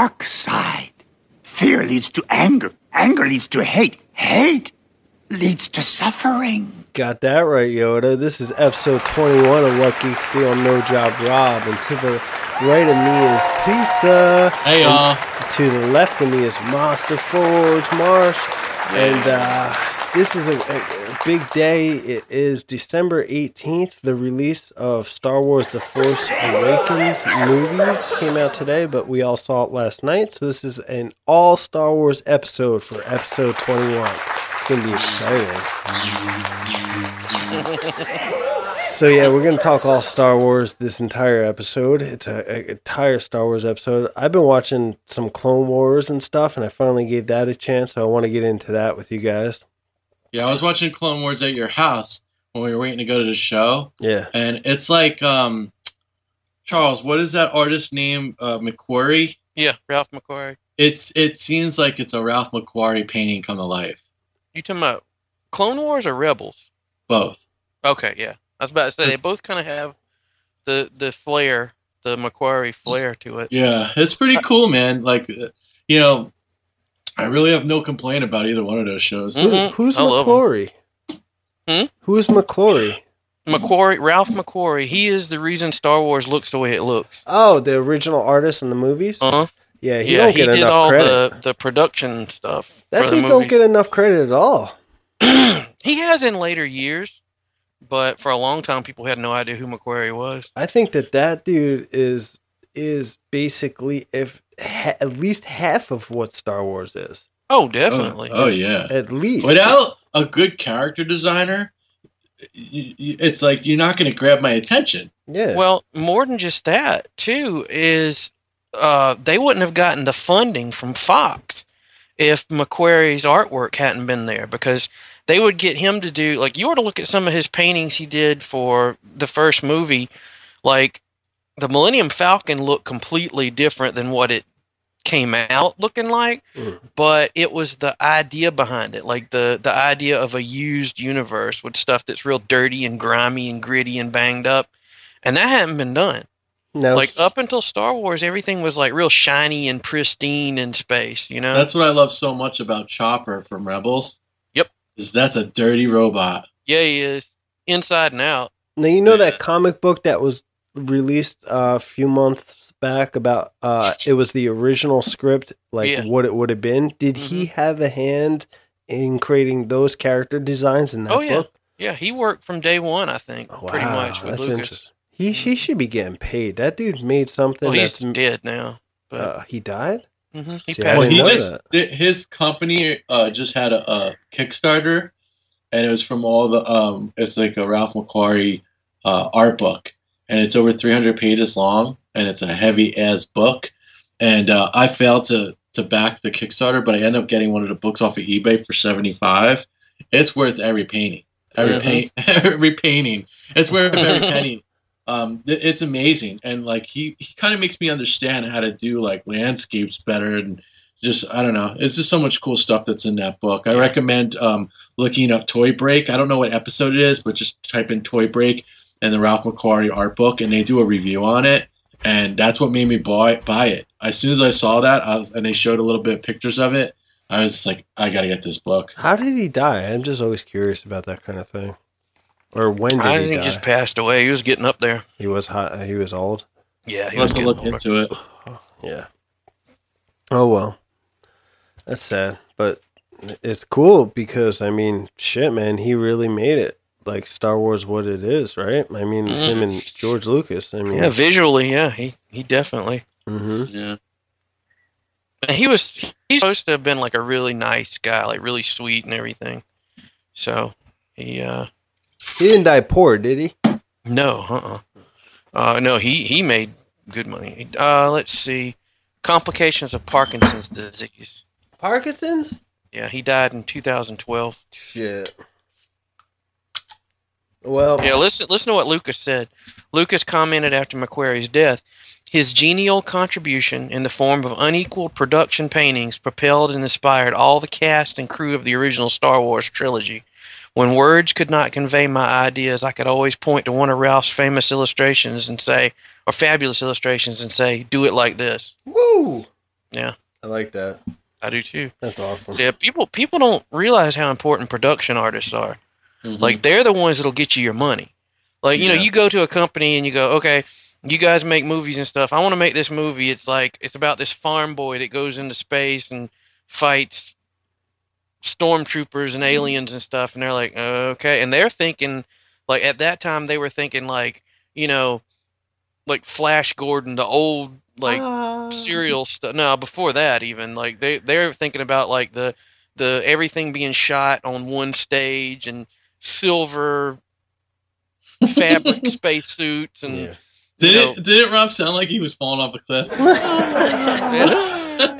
dark side. Fear leads to anger. Anger leads to hate. Hate leads to suffering. Got that right, Yoda. This is episode 21 of What Geeks Steal No Job Rob. And to the right of me is Pizza. Hey, y'all. And to the left of me is Monster Forge Marsh. And uh, this is a, a, big day. It is December 18th. The release of Star Wars The Force Awakens movie came out today, but we all saw it last night. So this is an all Star Wars episode for episode 21. It's going to be exciting. So yeah, we're gonna talk all Star Wars this entire episode. It's a, a entire Star Wars episode. I've been watching some Clone Wars and stuff, and I finally gave that a chance. So I want to get into that with you guys. Yeah, I was watching Clone Wars at your house when we were waiting to go to the show, Yeah, and it's like, um, Charles, what is that artist name? Uh, McQuarrie. Yeah, Ralph McQuarrie. It's it seems like it's a Ralph McQuarrie painting come to life. You talking about Clone Wars or Rebels? Both. Okay, yeah. I was about to say It's- they both kind of have the the flair, the McQuarrie flair to it. Yeah, it's pretty cool, man. Like, uh, you know, I really have no complaint about either one of those shows. Mm-hmm. who's I. McClory? Hmm? Who's McClory? McQuarrie, Ralph McQuarrie, he is the reason Star Wars looks the way it looks. Oh, the original artist in the movies. Uh huh. yeah, he yeah, don't he get did enough all credit. the the production stuff that for dude don't get enough credit at all. he has in later years, but for a long time, people had no idea who McQuarrie was. I think that that dude is is basically if ha- at least half of what Star Wars is. Oh, Oh, definitely. oh, yeah. At least. Without a good character designer, y- y- it's like you're not going to grab my attention. yeah. Well, more than just that, too, is uh, they wouldn't have gotten the funding from Fox if McQuarrie's artwork hadn't been there because they would get him to do like you were to look at some of his paintings he did for the first movie, like the Millennium Falcon looked completely different than what it came out looking like Mm. but it was the idea behind it like the the idea of a used universe with stuff that's real dirty and grimy and gritty and banged up and that hadn't been done no, like up until star wars everything was like real shiny and pristine in space you know That's what I love so much about Chopper from Rebels. Yep. Is that's a dirty robot. yeah he is inside and out Now you know Yeah. that comic book that was released uh, a few months back about uh it was the original script like Yeah. what it would have been. Did he have a hand in creating those character designs in that Oh, yeah. book? yeah he worked from day one i think pretty much with that's lucas interesting. He he should be getting paid. That dude made something well he's dead now but uh, he died. hmm he See, passed Well, he away. just that. did, his company uh, just had a, a Kickstarter, and it was from all the um. It's like a Ralph McQuarrie uh, art book, and it's over 300 pages long, and it's a heavy as book. And uh, I failed to to back the Kickstarter, but I ended up getting one of the books off of eBay for 75. It's worth every penny. Every Mhm. paint, every painting. It's worth every penny. Um, it's amazing, and like he he kind of makes me understand how to do like landscapes better, and just I don't know. It's just so much cool stuff that's in that book. I recommend um, looking up Toy Break. I don't know what episode it is, but just type in Toy Break and the Ralph McQuarrie art book, and they do a review on it. And that's what made me buy buy it. As soon as I saw that, I was, and they showed a little bit of pictures of it, I was just like, I gotta get this book. How did he die? I'm just always curious about that kind of thing. Or when did i he think he die? just passed away he was getting up there he was hot. He was old. yeah he I'll was have to look older. into it. Yeah. Oh well, that's sad, but it's cool because I mean, shit, man, he really made it like Star Wars what it is, right? I mean, Mhm. him and George Lucas. I mean, yeah visually yeah he he definitely hmm Yeah. And he was he's supposed to have been like a really nice guy, like really sweet and everything. So he uh he didn't die poor, did he? no, uh-uh. Uh no, he he made good money. Uh let's see. Complications of Parkinson's disease. Parkinson's. Yeah, he died in 2012. Shit. Well, Yeah, listen listen to what Lucas said. Lucas commented after McQuarrie's death, his genial contribution in the form of unequaled production paintings propelled and inspired all the cast and crew of the original Star Wars trilogy. when words could not convey my ideas, I could always point to one of Ralph's famous illustrations and say, or fabulous illustrations and say, do it like this. Woo! Yeah. I like that. I do too. That's awesome. So yeah, people people don't realize how important production artists are. Mhm. Like they're the ones that'll get you your money. Like you know, you go to a company and you go, okay, you guys make movies and stuff. I want to make this movie. It's like it's about this farm boy that goes into space and fights stormtroopers and aliens and stuff. And they're like, okay, and they're thinking like at that time they were thinking like you know, like Flash Gordon, the old like Ah. serial stuff. No, before that, even like they they're thinking about like the the everything being shot on one stage and silver fabric spacesuits and Yeah. Did you it did it Rob sound like he was falling off a cliff?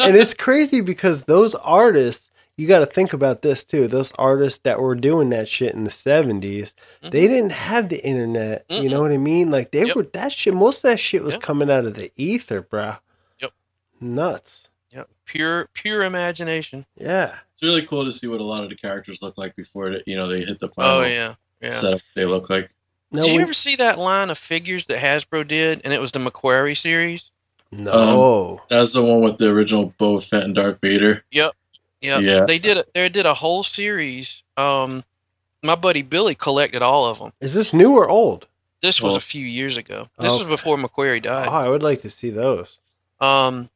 and it's crazy because those artists, you got to think about this too. Those artists that were doing that shit in the 70s, mm-hmm. they didn't have the internet. You know what I mean? Like they Yep. were that shit. Most of that shit was Yep. coming out of the ether, bro. Yep. Nuts. Yeah, pure pure imagination. Yeah. It's really cool to see what a lot of the characters look like before it, you know they hit the final Oh yeah, yeah. setup. They look like No, Did you ever see that line of figures that Hasbro did, and it was the McQuarrie series? no. that's the one with the original Boba Fett and Darth Vader. Yeah, Yeah. They did. A, they did a whole series. Um, my buddy Billy collected all of them. Is this new or old? This was Oh. a few years ago. This was before McQuarrie died. Oh, I would like to see those. Um,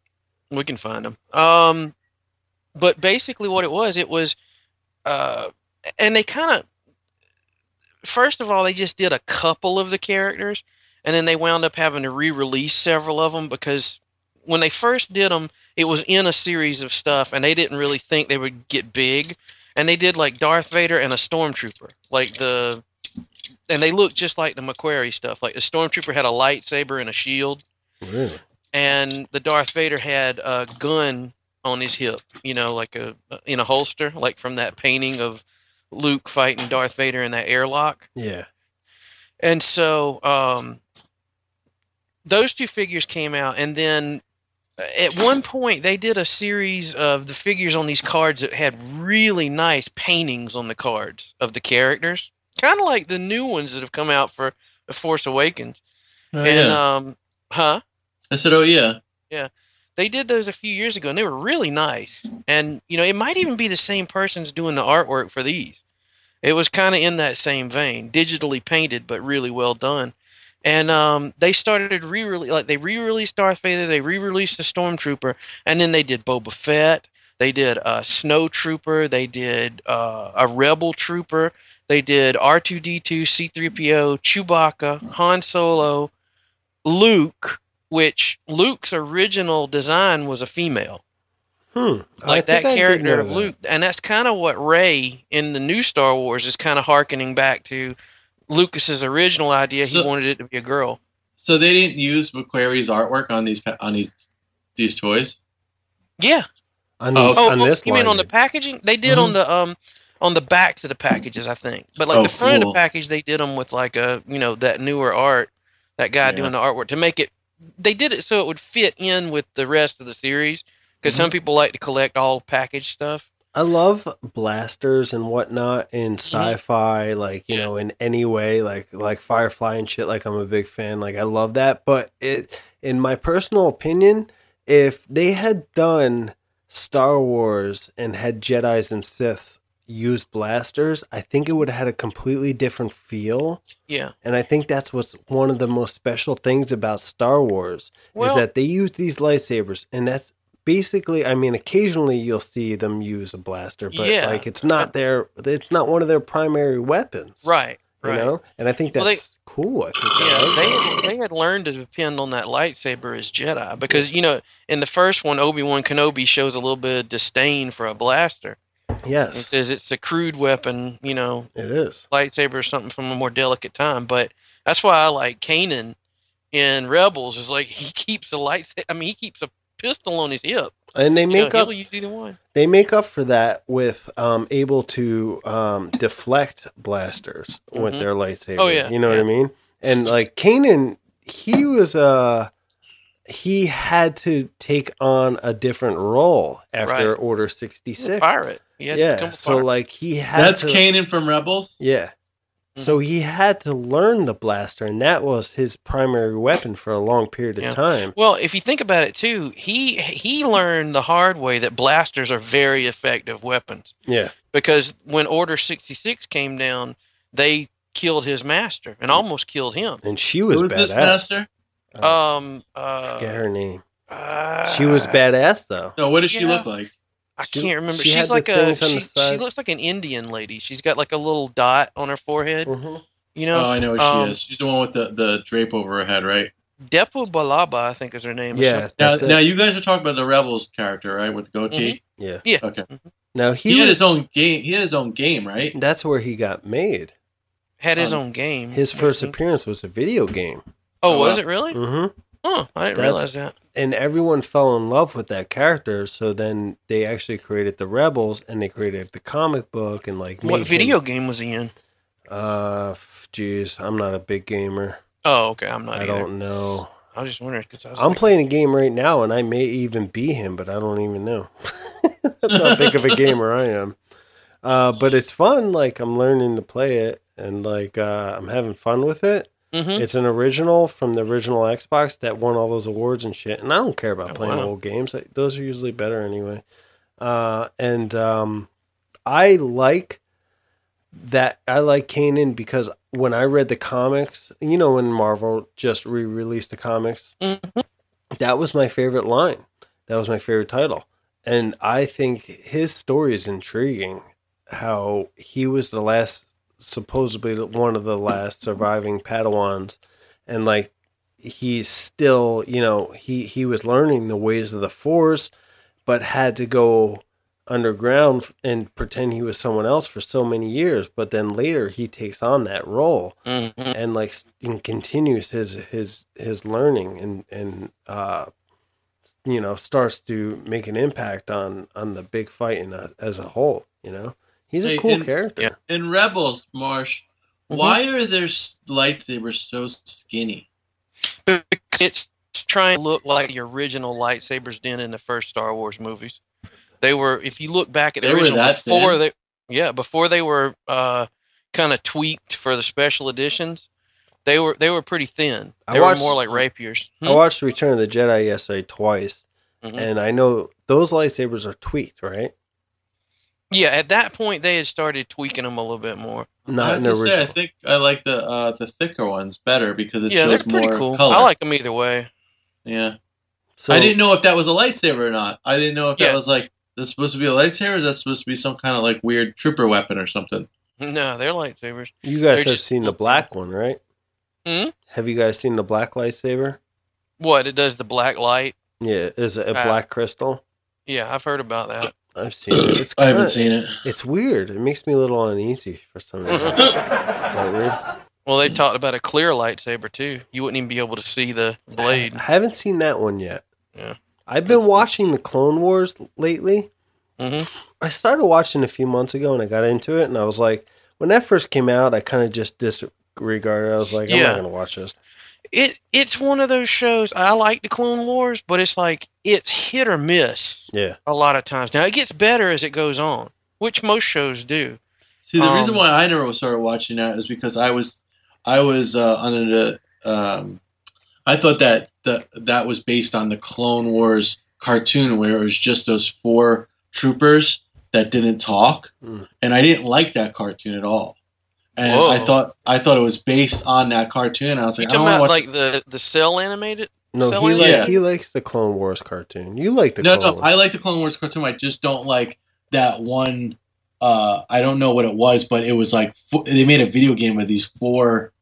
we can find them. Um, but basically, what it was, it was, uh, and they kind of, first of all, they just did a couple of the characters, and then they wound up having to re-release several of them because when they first did them, it was in a series of stuff, and they didn't really think they would get big, and they did like Darth Vader and a stormtrooper, like the. And they looked just like the McQuarrie stuff. Like the stormtrooper had a lightsaber and a shield, Really? And the Darth Vader had a gun on his hip, you know, like a in a holster, like from that painting of Luke fighting Darth Vader in that airlock. Yeah. And so um, those two figures came out, and then at one point they did a series of the figures on these cards that had really nice paintings on the cards of the characters, kind of like the new ones that have come out for The Force Awakens. Oh, and yeah. um, huh? I said, "Oh yeah." Yeah." They did those a few years ago and they were really nice and you know it might even be the same person's doing the artwork for these it was kind of in that same vein digitally painted but really well done and um, they started re-release like they re-released darth vader they re-released the stormtrooper and then they did boba fett they did a snow trooper they did uh, a rebel trooper they did r2d2 c3po chewbacca han solo luke which Luke's original design was a female, Hmm. Like that I did character know of that. Luke, and that's kind of what Rey in the new Star Wars is kind of harkening back to Lucas's original idea. he wanted it to be a girl. So they didn't use McQuarrie's artwork on these on these these toys. Yeah. On, Oh, these, Oh, on oh, this you mean on the packaging? They did on the um on the backs of the packages, I think. But like Oh, the front of the package, they did them with like a you know that newer art, that guy Yeah. doing the artwork to make it. They did it so it would fit in with the rest of the series because Mm-hmm. some people like to collect all package stuff. I love blasters and whatnot in sci-fi, like you know, in any way, like like Firefly and shit. Like I'm a big fan. Like I love that. But it, in my personal opinion, if they had done Star Wars and had Jedi's and Siths use blasters, I think it would have had a completely different feel. Yeah. And I think that's what's one of the most special things about Star Wars Well- is that they use these lightsabers, and that's basically. I mean, occasionally you'll see them use a blaster, but Yeah. like it's not their, it's not one of their primary weapons, Right. You Right. know, and I think Well, they- that's cool. I think Yeah, like that. they they had learned to depend on that lightsaber as Jedi because you know in the first one Obi Wan Kenobi shows a little bit of disdain for a blaster. He It says it's a crude weapon, you know, it is. lightsaber is something from a more delicate time. But that's why I like Kanan in Rebels is like he keeps a light. I mean, he keeps a pistol on his hip. And they You know, make up either one. they make up for that with um able to um deflect blasters with Mhm. their lightsaber. Oh, yeah, You know what. I mean? And like Kanan, he was uh he had to take on a different role after Right. Order 66. pirate. He had to become Yeah, so pirate. like he had That's to, Kanan from Rebels. Yeah. So he had to learn the blaster, and that was his primary weapon for a long period of Yeah. time. Well, if you think about it too, he he learned the hard way that blasters are very effective weapons Yeah. because when Order 66 came down, they killed his master and almost killed him. And she was Who was badass. this master? Um uh, Forget her name. uh, She was badass though. No, what does she look like? I She- can't remember. she She's like a she, she looks like an Indian lady. She's got like a little dot on her forehead. hmm You know, oh, I know what um, she is. She's the one with the, the drape over her head, right? Depa Billaba, I think is her name. Yeah. Now, now you guys are talking about the Rebels character, right? With the goatee. Yeah. Yeah. Okay. Now He, he, had was, his own game. He had his own game, right? that's where he got made. had his Um, own game. His first Mhm. appearance was a video game. Oh, Oh, was wow. it really? Mm-hmm. Oh, I didn't That's- realize that. And everyone fell in love with that character. So then they actually created the Rebels, and they created the comic book, and like What video him- game was he in? Uh, jeez, I'm not a big gamer. Oh, okay. I'm not I either. don't know. I was just wondering because I'm like, playing a game right now, and I may even be him, but I don't even know. That's how big of a gamer I am. Uh, but it's fun. Like I'm learning to play it, and like uh, I'm having fun with it. Mhm. It's an original from the original Xbox that won all those awards and shit. And I don't care about Oh, playing wow. old games; those are usually better anyway. Uh, and um, I like that. I like Kanan because when I read the comics, you know, when Marvel just re-released the comics, Mhm. that was my favorite line. That was my favorite title. And I think his story is intriguing. How he was the last, supposedly one of the last surviving Padawans, and like he's still, you know, he he was learning the ways of the Force, but had to go underground and pretend he was someone else for so many years. But then later he takes on that role Mhm. and like and continues his his his learning and and uh you know starts to make an impact on on the big fight in a, as a whole you know he's a Hey, cool and- character yeah. In Rebels, Marsh, Mhm. why are their s- lightsabers so skinny? because it's trying to look like the original lightsabers did in the first Star Wars movies. They were, if you look back at the They were original that before thin? they, yeah, before they were uh, kind of tweaked for the special editions, they were they were pretty thin. I They were more like rapiers. i watched return of the jedi yesterday twice Mhm. and i know those lightsabers are tweaked right Yeah, at that point they had started tweaking them a little bit more. I not have in the to say, I think I like the uh, the thicker ones better because it yeah, they're pretty more cool. color. I like them either way. Yeah, so I didn't know if that was a lightsaber or not. I didn't know if Yeah. that was like this supposed to be a lightsaber. Or is that supposed to be some kind of like weird trooper weapon or something? No, they're lightsabers. you guys they're have just seen the black one right Hmm? have you guys seen the black lightsaber What it does the black light? yeah is it a Uh, black crystal Yeah, I've heard about that. I've seen it it's I haven't kinda- seen it. it's weird it makes me a little uneasy for some reason Is that weird Well, they talked about a clear lightsaber too. You wouldn't even be able to see the blade. I haven't seen that one yet. Yeah. I've been That's- watching the Clone Wars lately. hmm I started watching a few months ago and I got into it and I was like, when that first came out, I kind of just disregarded. it. I was like, I'm Yeah. not going to watch this. It it's one of those shows. I like the Clone Wars, but it's like it's hit or miss Yeah. a lot of times. Now it gets better as it goes on, which most shows do. See, the reason Um, why I never started watching that is because I was, I was uh, under the, um, I thought that the, that was based on the Clone Wars cartoon where it was just those four troopers that didn't talk, Mm. and I didn't like that cartoon at all. And I thought I thought it was based on that cartoon. I was You like, I talking don't about like the the cell animated? No, So he, like- like, Yeah. he likes the Clone Wars cartoon. You like the no, Clone no, Wars. I like the Clone Wars cartoon. I just don't like that one. Uh, I don't know what it was, but it was like fo- they made a video game of these four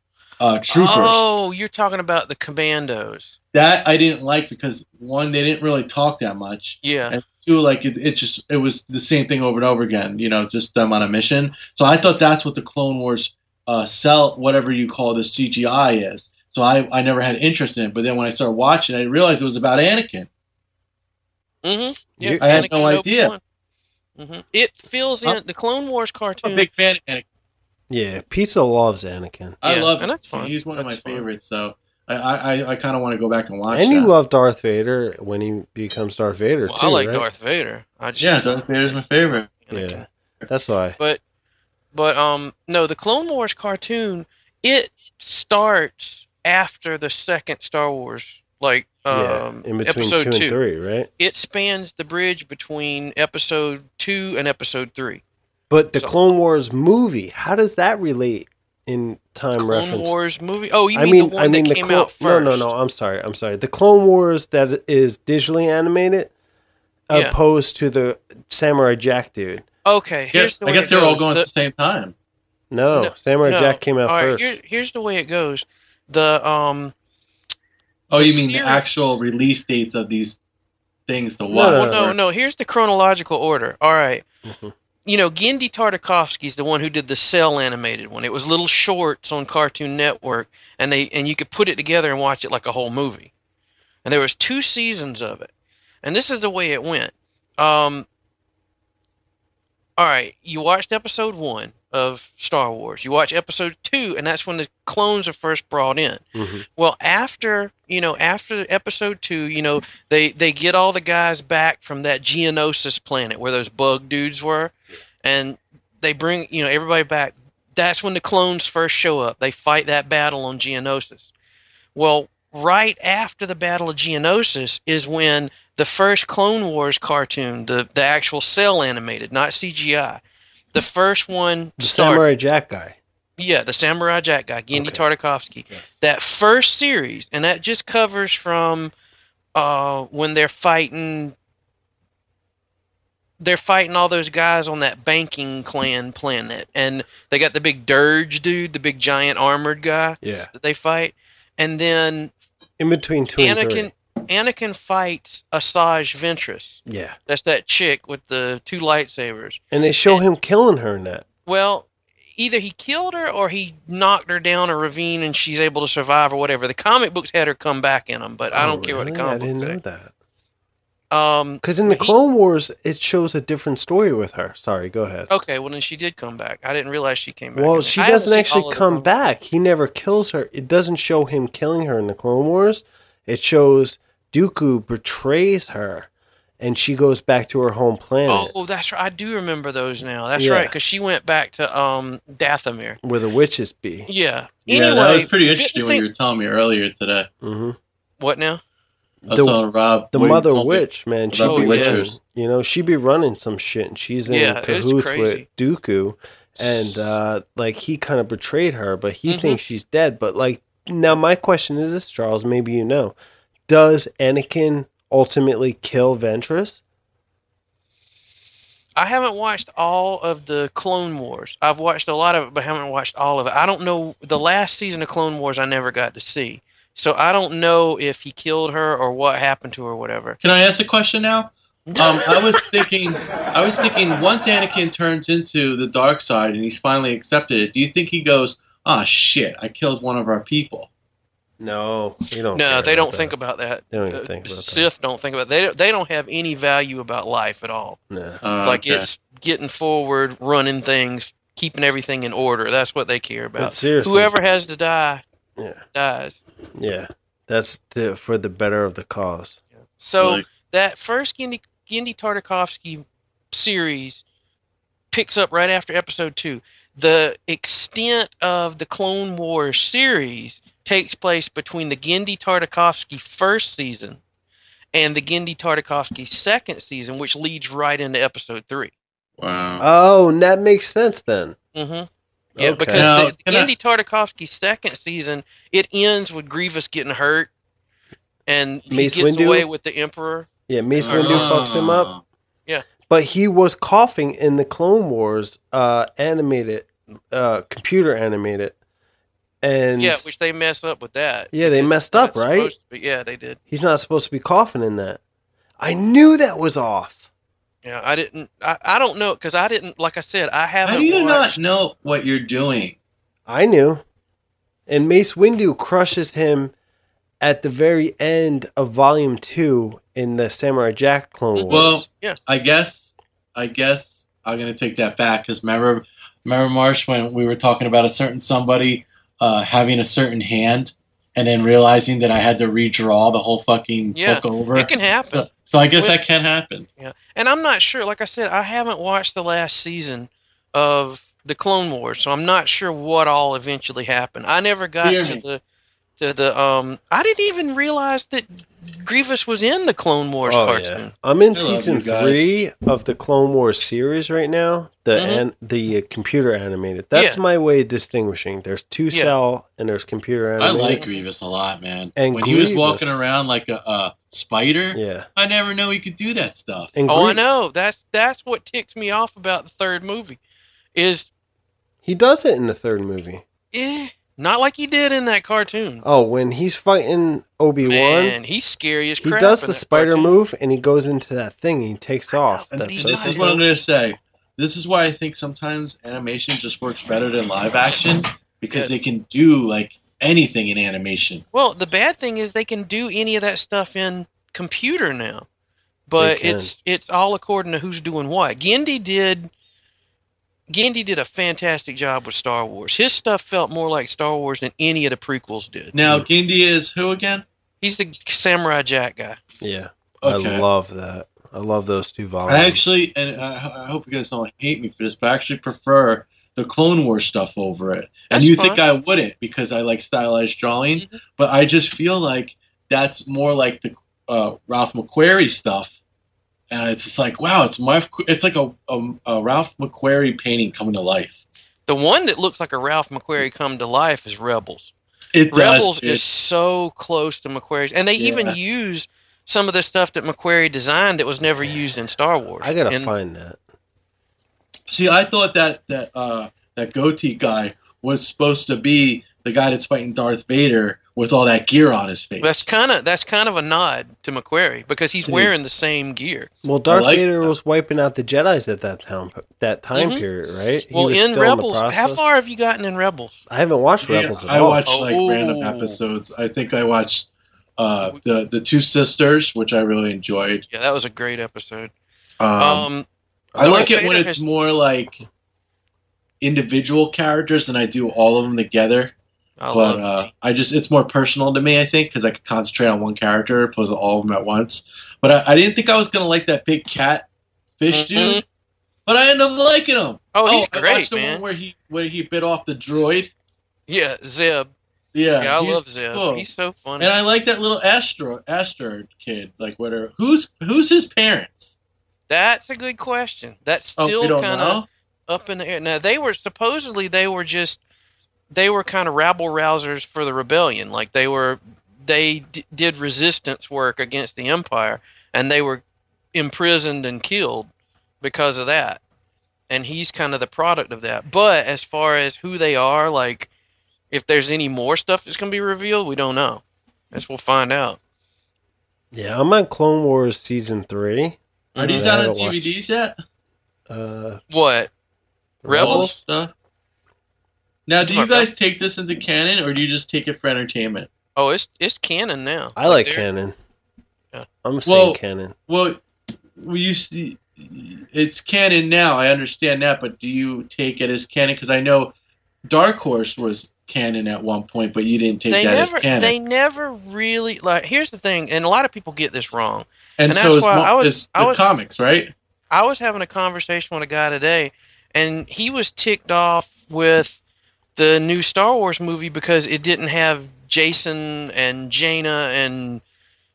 uh, troopers. Oh, you're talking about the Commandos. That I didn't like because one, they didn't really talk that much, Yeah. and two, like it, it just it was the same thing over and over again. You know, just them on a mission. So I thought that's what the Clone Wars uh, cell, whatever you call the CGI is. So I I never had interest in it, but then when I started watching, I realized it was about Anakin. Mm-hmm. Yeah, I had no idea. hmm It fills in the Clone Wars I'm cartoon. a big fan of Anakin. yeah, Pizza loves Anakin. I Yeah, love him. and that's fine. He's one of my fine. favorites. So I I, I kind of want to go back and watch. It. And that. you love Darth Vader when he becomes Darth Vader Well, too. I like right? Darth Vader. I just yeah, Darth Vader's my favorite. Yeah, that's why. But but um no, the Clone Wars cartoon it starts after the second Star Wars, like yeah, um in between episode two and three, right? It spans the bridge between episode two and episode three. But the So- Clone Wars movie, how does that relate in time Clone reference? Wars movie. Oh, you I mean, mean, the one I mean that the came Clo- out first? No, no, no. I'm sorry. I'm sorry. The Clone Wars that is digitally animated, Yeah. opposed to the Samurai Jack dude. Okay, Yeah, here's the I way guess it they're all goes. going The- at the same time. No, No, Samurai no. Jack came out all right, first. here, here's the way it goes. The um Oh, The you mean series- the actual release dates of these things to No, watch? no, well, no, no. Here's the chronological order. All right. Mhm. You know, Genndy Tartakovsky is the one who did the cell animated one. It was little shorts on Cartoon Network, and they and you could put it together and watch it like a whole movie. And there was two seasons of it, and this is the way it went. Um, all right, you watched episode one of Star Wars. You watch episode two, and that's when the clones are first brought in. Mhm. Well, after you know, after episode two, you know, they they get all the guys back from that Geonosis planet where those bug dudes were, and they bring you know everybody back. That's when the clones first show up. They fight that battle on Geonosis. Well, right after the Battle of Geonosis is when the first Clone Wars cartoon, the the actual cell animated, not CGI, the first one The started. Samurai Jack guy. Yeah, the Samurai Jack guy, Genndy Okay. Tartakovsky. That first series, and that just covers from uh, when they're fighting. They're fighting all those guys on that banking clan planet, and they got the big Durge dude, the big giant armored guy Yeah, that they fight, and then in between two and. Anakin. Anakin fights Asajj Ventress. Yeah, That's that chick with the two lightsabers. and they show him killing her in that. Well, either he killed her or he knocked her down a ravine and she's able to survive or whatever. The comic books had her come back in them, but I Oh, don't care what the oh, really? comic I didn't books know say. that. Um, Because in the He- Clone Wars, it shows a different story with her. Sorry, go ahead. okay, well then she did come back. I didn't realize she came back. Well, she I doesn't actually all of the come Clone- back. He never kills her. It doesn't show him killing her in the Clone Wars. It shows Dooku betrays her, and she goes back to her home planet Oh, that's right. I do remember those now. That's Yeah. right, because she went back to um Dathomir. where the witches be. Yeah. Yeah, Anyway, that was pretty fi- interesting when think- you were telling me earlier today. hmm What now? I The- telling Rob The mother told me. witch, man, she about be the running, you know, she be running some shit, and she's in Yeah, cahoots with crazy. Dooku, and uh, like he kind of betrayed her, but he Mhm. thinks she's dead. But like now, my question is this, Charles? Maybe you know: Does Anakin ultimately kill Ventress? I haven't watched all of the Clone Wars. I've watched a lot of it, but haven't watched all of it. I don't know the last season of Clone Wars. I never got to see, so I don't know if he killed her or what happened to her, or whatever. Can I ask a question now? Um, I was thinking, I was thinking, once Anakin turns into the dark side and he's finally accepted it, do you think he goes, "Ah, shit, I killed one of our people"? No, they don't. no, they don't that. think about that. They don't even Uh, think about that. Sith don't think about they. They don't have any value about life at all. No. Uh, like okay. it's getting forward, running things, keeping everything in order. That's what they care But about. seriously, Whoever has to die Yeah, dies. Yeah, that's to, for the better of the cause. So Like- that first Genndy, Genndy Tartakovsky series picks up right after episode two. The extent of the Clone Wars series takes place between the Genndy Tartakovsky first season and the Genndy Tartakovsky second season, which leads right into episode three. wow. Oh, and that makes sense then. Mm-hmm. Yeah, Okay. because Now, the, the can I- Tartakovsky second season it ends with Grievous getting hurt, and he gets Windu? away with the Emperor. Yeah, Mace Windu fucks him up. Yeah, But he was coughing in the Clone Wars uh, animated, uh, computer animated, and Yeah, which they mess up with that. Yeah, they messed up, right? supposed to be- yeah, they did. he's not supposed to be coughing in that. I knew that was off. Yeah, I didn't. I, I don't know because I didn't. Like I said, I haven't. How do you watched, not know what you're doing? I knew. And Mace Windu crushes him at the very end of Volume Two in the Samurai Jack Clone. Wars. Well, Yeah. I guess, I guess I'm gonna take that back because remember, remember Marsh when we were talking about a certain somebody uh, having a certain hand, and then realizing that I had to redraw the whole fucking Yeah, book over. It can happen. so, so I guess With- that can happen. Yeah, And I'm not sure. Like I said, I haven't watched the last season of the Clone Wars, so I'm not sure what all eventually happened. I never got Hear to me. the to the um. I didn't even realize that Grievous was in the Clone Wars Oh, cartoon. yeah. I'm in I season three of the Clone Wars series right now. The Mhm. an, the uh, computer animated. That's Yeah. my way of distinguishing. There's two Yeah. cell and there's computer animated. I like Grievous a lot, man. And when he was walking around like a, a spider, Yeah. I never know he could do that stuff. And Oh, I know. That's that's what ticks me off about the third movie. Is He does it in the third movie. eh, not like he did in that cartoon. Oh, when he's fighting Obi Wan, Man, he's scary as he crap. does in the that spider cartoon. move and he goes into that thing and he takes off. And That's this is what I'm going to say. This is why I think sometimes animation just works better than live action because they Yes. can do like anything in animation. Well, the bad thing is they can do any of that stuff in computer now, but can. it's it's all according to who's doing what. Genndy did. Genndy did a fantastic job with Star Wars. His stuff felt more like Star Wars than any of the prequels did. Now, Gindi is who again? He's the Samurai Jack guy. Yeah. Okay. I love that. I love those two volumes. I actually, and I, I hope you guys don't hate me for this, but I actually prefer the Clone Wars stuff over it. And That's you fine. think I wouldn't because I like stylized drawing, Mhm. but I just feel like that's more like the uh, Ralph McQuarrie stuff. And it's just like, wow, it's my, it's like a, a, a Ralph McQuarrie painting coming to life. The one that looks like a Ralph McQuarrie come to life is Rebels. It Rebels does. is so close to McQuarrie's, and they Yeah. even use some of the stuff that McQuarrie designed that was never used in Star Wars. I gotta And- find that. see, I thought that that uh, that goatee guy was supposed to be the guy that's fighting Darth Vader with all that gear on his face. That's kind of that's kind of a nod to McQuarrie because he's See. wearing the same gear. Well, Darth like Vader that. was wiping out the Jedi's at that time that time Mhm. period, right? He Well, was in still the Rebels, how far have you gotten in Rebels? I haven't watched Yeah, Rebels at I all. watched like Oh. random episodes. I think I watched uh, the the two sisters, which I really enjoyed. Yeah, that was a great episode. Um, Um, I Darth like it when it's has- more like individual characters, and I do all of them together. I but uh, I just it's more personal to me. I think because I could concentrate on one character opposed to all of them at once. But I, I didn't think I was gonna like that big cat fish Mhm. dude. But I ended up liking him. Oh, he's I great, watched the man. one where he where he bit off the droid. Yeah, Zeb. Yeah, Yeah, I love Zeb. cool. He's so funny. And I like that little astro astro kid. Like whatever. Who's who's his parents? That's a good question. That's Oh, still don't kind of up in the air. Now they were supposedly they were just they were kind of rabble rousers for the rebellion. Like they were they d- did resistance work against the empire, and they were imprisoned and killed because of that. And he's kind of the product of that. But as far as who they are, like if there's any more stuff that's going to be revealed, we don't know. Guess we'll find out. Yeah, I'm on Clone Wars season three. Are these out on haven't watched- DVDs yet? Uh, What? Rebels? All stuff. Now, do you guys take this into canon, or do you just take it for entertainment? Oh, it's it's canon now. I like they're- canon. Yeah. I'm saying Well- canon. Well, we used it's canon now. I understand that, but do you take it as canon? Because I know Dark Horse was canon at one point, but you didn't take they that never as canon. they never really like here's the thing and a lot of people get this wrong and, and so that's is, why I was- is I was- comics, right? i was having a conversation with a guy today and he was ticked off with the new star wars movie because it didn't have jacen and jaina and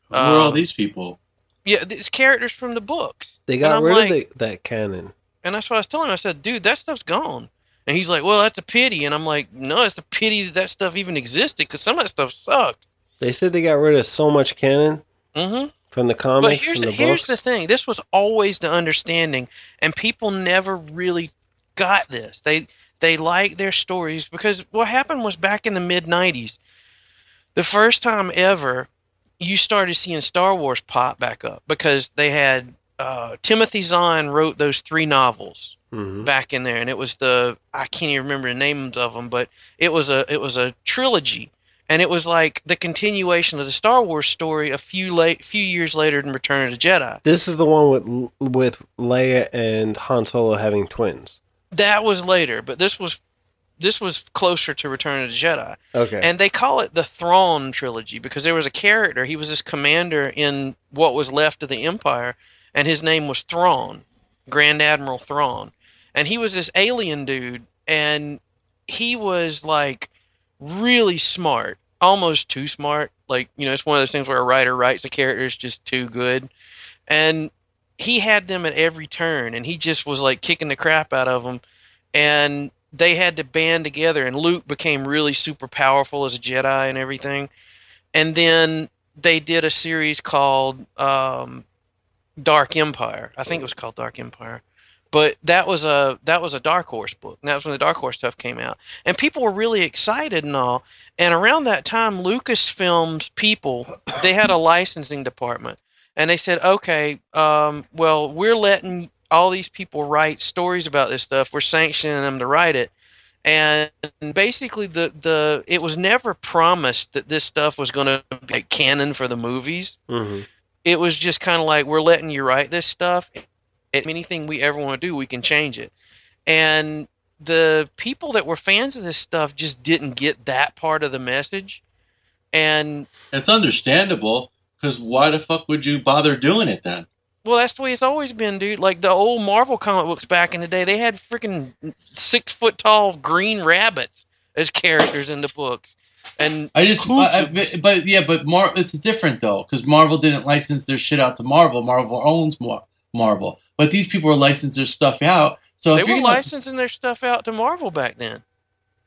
Who are all Um, these people? yeah these characters from the books They got rid like- of the, that canon. and that's what i was telling him i said dude that stuff's gone and he's like well that's a pity and i'm like no it's a pity that that stuff even existed because some of that stuff sucked They said they got rid of so much canon mm-hmm from the But comics here's and the, the here's books. the thing. This was always the understanding, and people never really got this. They they like their stories because what happened was back in the mid '90s, the first time ever you started seeing Star Wars pop back up because they had uh, Timothy Zahn wrote those three novels Mhm. back in there, and it was the I can't even remember the names of them, but it was a it was a trilogy, and it was like the continuation of the Star Wars story a few late few years later in Return of the Jedi. This is the one with with Leia and Han Solo having twins. That was later, but this was this was closer to Return of the Jedi. Okay. And they call it the Thrawn trilogy because there was a character, he was this commander in what was left of the Empire, and his name was Thrawn, Grand Admiral Thrawn. And he was this alien dude, and he was like really smart, almost too smart. Like, you know, it's one of those things where a writer writes a character is just too good. And he had them at every turn, and he just was like kicking the crap out of them. And they had to band together, and Luke became really super powerful as a Jedi and everything. And then they did a series called um, Dark Empire. I think it was called Dark Empire. But that was a that was a Dark Horse book. And that was when the Dark Horse stuff came out, and people were really excited and all. And around that time, Lucasfilm's people they had a licensing department, and they said, "Okay, um, well, we're letting all these people write stories about this stuff. We're sanctioning them to write it." And basically, the the it was never promised that this stuff was going to be like canon for the movies. Hmm it was just kind of like we're letting you write this stuff. Anything we ever want to do we can change it. And the people that were fans of this stuff just didn't get that part of the message. And It's understandable because why the fuck would you bother doing it then? well that's the way it's always been dude like the old marvel comic books back in the day they had freaking six foot tall green rabbits as characters in the books and I just, Cool I- I- but, but yeah, but Mar, it's different though because Marvel didn't license their shit out to Marvel. Marvel owns Mar- Marvel, but these people are licensing their stuff out. So they if were you're gonna, licensing their stuff out to marvel back then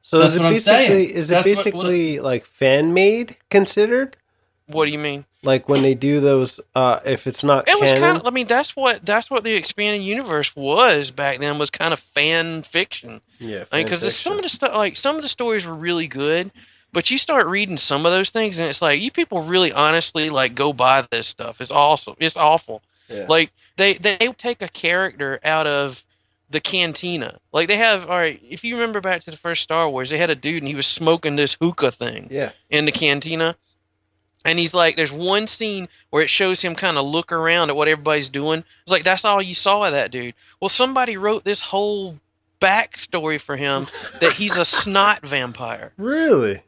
So That's is it I'm saying. basically is it That's what- what- basically like fan made considered? what do you mean Like when they do those, uh, if it's not It was canon, kind of. I mean, that's what that's what the expanded universe was back then. Was kind of fan fiction. yeah, Because some of the stuff, like some of the stories, were really good. But you start reading some of those things, and it's like you people really honestly like go buy this stuff. It's awesome. It's awful. Yeah. Like they they take a character out of the cantina. Like they have. All right, if you remember back to the first Star Wars, they had a dude and he was smoking this hookah thing yeah, in the cantina. And he's like, there's one scene where it shows him kind of look around at what everybody's doing. It's like, that's all you saw of that dude. Well, somebody wrote this whole backstory for him that he's a snot vampire. really.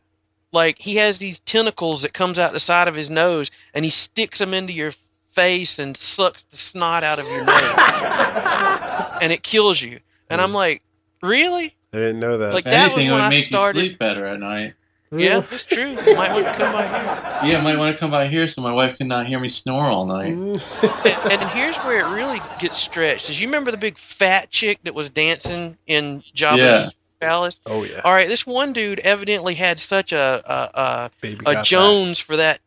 Like, he has these tentacles that comes out the side of his nose and he sticks them into your face and sucks the snot out of your nose. and it kills you. And I'm hmm. like, really? I didn't know that. Like, if that was anything, it when would I started- you sleep better at night. Yeah, it's true. You might want to come by here. Yeah, I might want to come by here so my wife can not hear me snore all night. And, and here's where it really gets stretched. Is you remember the big fat chick that was dancing in Jabba's Yeah. palace? oh yeah, All right, this one dude evidently had such a a, baby. a, got a that. Jones for that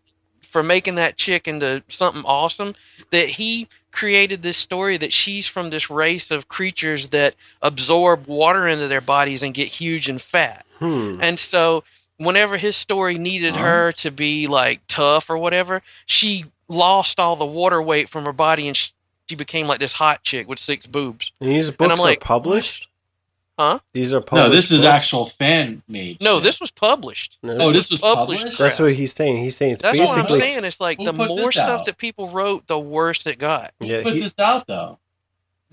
for making that chick into something awesome that he created this story that she's from this race of creatures that absorb water into their bodies and get huge and fat. Hmm. And so whenever his story needed Huh? her to be like tough or whatever, she lost all the water weight from her body and she, she became like this hot chick with six boobs. And these I'm books like, are published. Huh? These are published. No, published. this is books? actual fan made. No, this was published. No, Oh, is- this was published published. That's what he's saying. He's saying it's That's what I'm saying. It's like Who the more stuff out? that people wrote, the worse it got. Who Yeah, put he- this out though?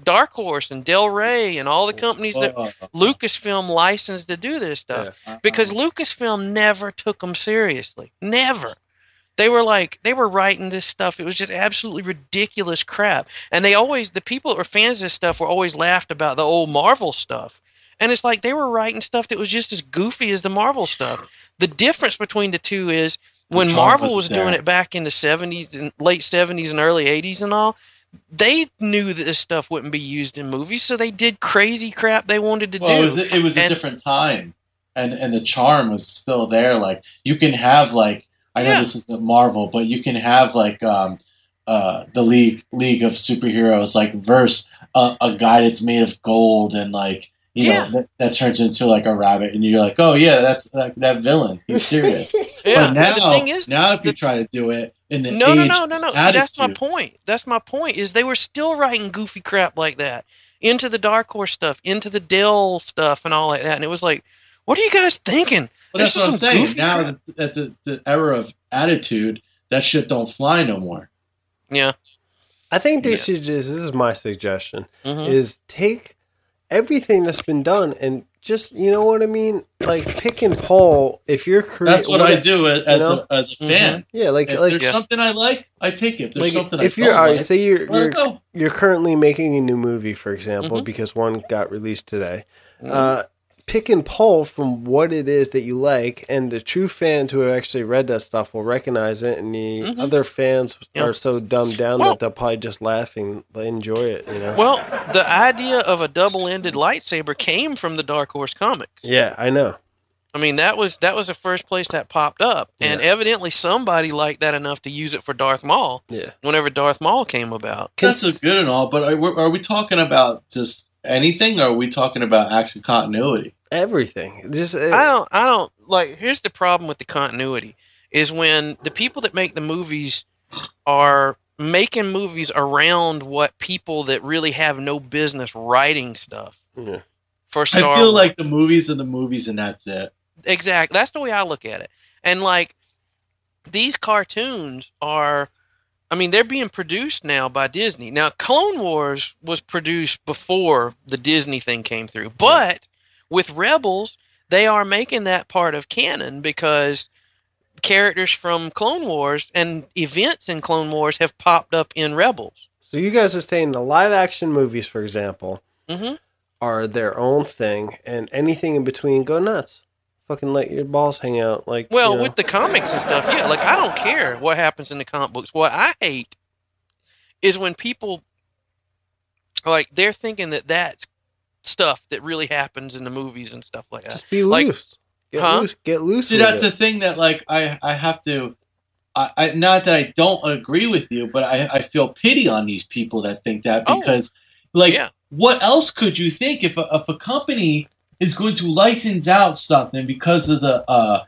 Dark Horse and Del Rey and all the companies that Oh, Lucasfilm licensed to do this stuff. uh-uh. because Lucasfilm never took them seriously. Never. They were like they were writing this stuff. It was just absolutely ridiculous crap. And they always the people that were fans of this stuff were always laughed about the old Marvel stuff. And it's like they were writing stuff that was just as goofy as the Marvel stuff. The difference between the two is when Marvel was doing it back in the 70s and late 70s and early 80s and all, they knew that this stuff wouldn't be used in movies, so they did crazy crap they wanted to well, do. it was, it was a different time, and and the charm was still there. Like you can have like I know this is the Marvel, but you can have like um uh the league League of Superheroes like verse a, a guy that's made of gold and like you Yeah. know that, that turns into like a rabbit, and you're like, oh yeah, that's that, that villain. He's serious. yeah, but now, the thing is, now if you try to do it in the no, no, age no, no, no. of See, that's my point. That's my point. Is they were still writing goofy crap like that into the Dark Horse stuff, into the Dell stuff, and all like that. And it was like, what are you guys thinking? But that's what I'm saying. Now crap. that at the, the era of attitude, that shit don't fly no more. Yeah. I think they Yeah. should just. This is my suggestion: Mhm. is take everything that's been done, and just you know what I mean, like pick and pull. If you're creating, That's what I do as, as, know? a, as a fan. Yeah, like If like there's Yeah. something I like, I take it. If there's like something if I you're don't all right, like, say you're you're you're currently making a new movie, for example, Mhm. because one got released today. Mhm. Uh, pick and pull from what it is that you like, and the true fans who have actually read that stuff will recognize it, and the Mhm. other fans Yeah. are so dumbed down Well- that they'll probably just laughing, they enjoy it. You know? Well, the idea of a double-ended lightsaber came from the Dark Horse comics. yeah, I know. I mean, that was that was the first place that popped up, and Yeah. evidently somebody liked that enough to use it for Darth Maul. Yeah. Whenever Darth Maul came about, That's Cons- a good and all, but are, we- are we talking about just anything, or are we talking about actual continuity? everything. Just uh, I don't, I don't like. Here's the problem with the continuity: is when the people that make the movies are making movies around what people that really have no business writing stuff Yeah. for I feel Wars. like the movies are the movies, and that's it. exactly that's the way i look at it and like these cartoons are i mean they're being produced now by disney. Now clone wars was produced before the disney thing came through but with rebels they are making that part of canon because characters from clone wars and events in clone wars have popped up in rebels. So you guys are saying the live action movies, for example, hmm are their own thing, and anything in between, go nuts. Fucking let your balls hang out. Like Well, you know. with the comics and stuff, yeah. Like I don't care what happens in the comic books. What I hate is when people like they're thinking that that's stuff that really happens in the movies and stuff like that. just be like- loose. Get Huh? loose. Get loose. See, that's it. the thing that like I I have to. I, I not that I don't agree with you, but I, I feel pity on these people that think that Oh, because, like, yeah. what else could you think if a, if a company is going to license out something because of the uh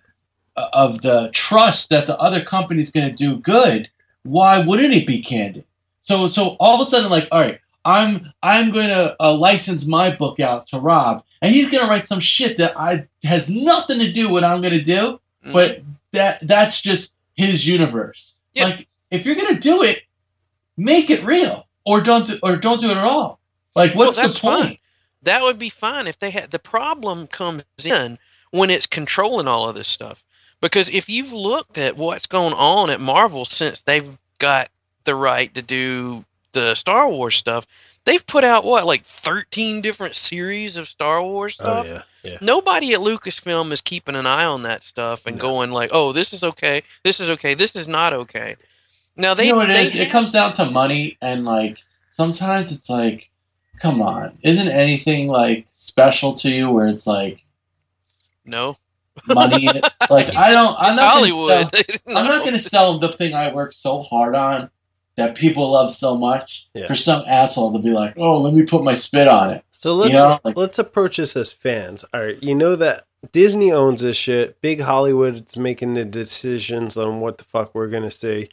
of the trust that the other company is going to do good? Why wouldn't it be candid? So so all of a sudden, like, all right, I'm I'm going to uh, license my book out to Rob, and he's going to write some shit that I has nothing to do with what I'm going to do Mhm. but that that's just his universe. Yeah. Like if you're gonna do it, make it real, or don't do, or don't do it at all. Like what's Well, the point? fine. That would be fine if they had the problem comes in when it's controlling all of this stuff. Because if you've looked at what's going on at Marvel since they've got the right to do the Star Wars stuff, they've put out what like 13 different series of Star Wars Oh stuff. yeah, yeah. Nobody at Lucasfilm is keeping an eye on that stuff and No. going like, "Oh, this is okay. This is okay. This is not okay." Now they you know what it they is? It comes down to money, and like sometimes it's like, come on, isn't anything like special to you where it's like no. money? like I don't. I'm It's not Hollywood. Gonna sell, I'm not going to sell the thing I worked so hard on that people love so much Yeah. for some asshole to be like, oh, let me put my spit on it. So let's know, like- let's approach this as fans. All right, you know that Disney owns this shit. Big Hollywood is making the decisions on what the fuck we're gonna see,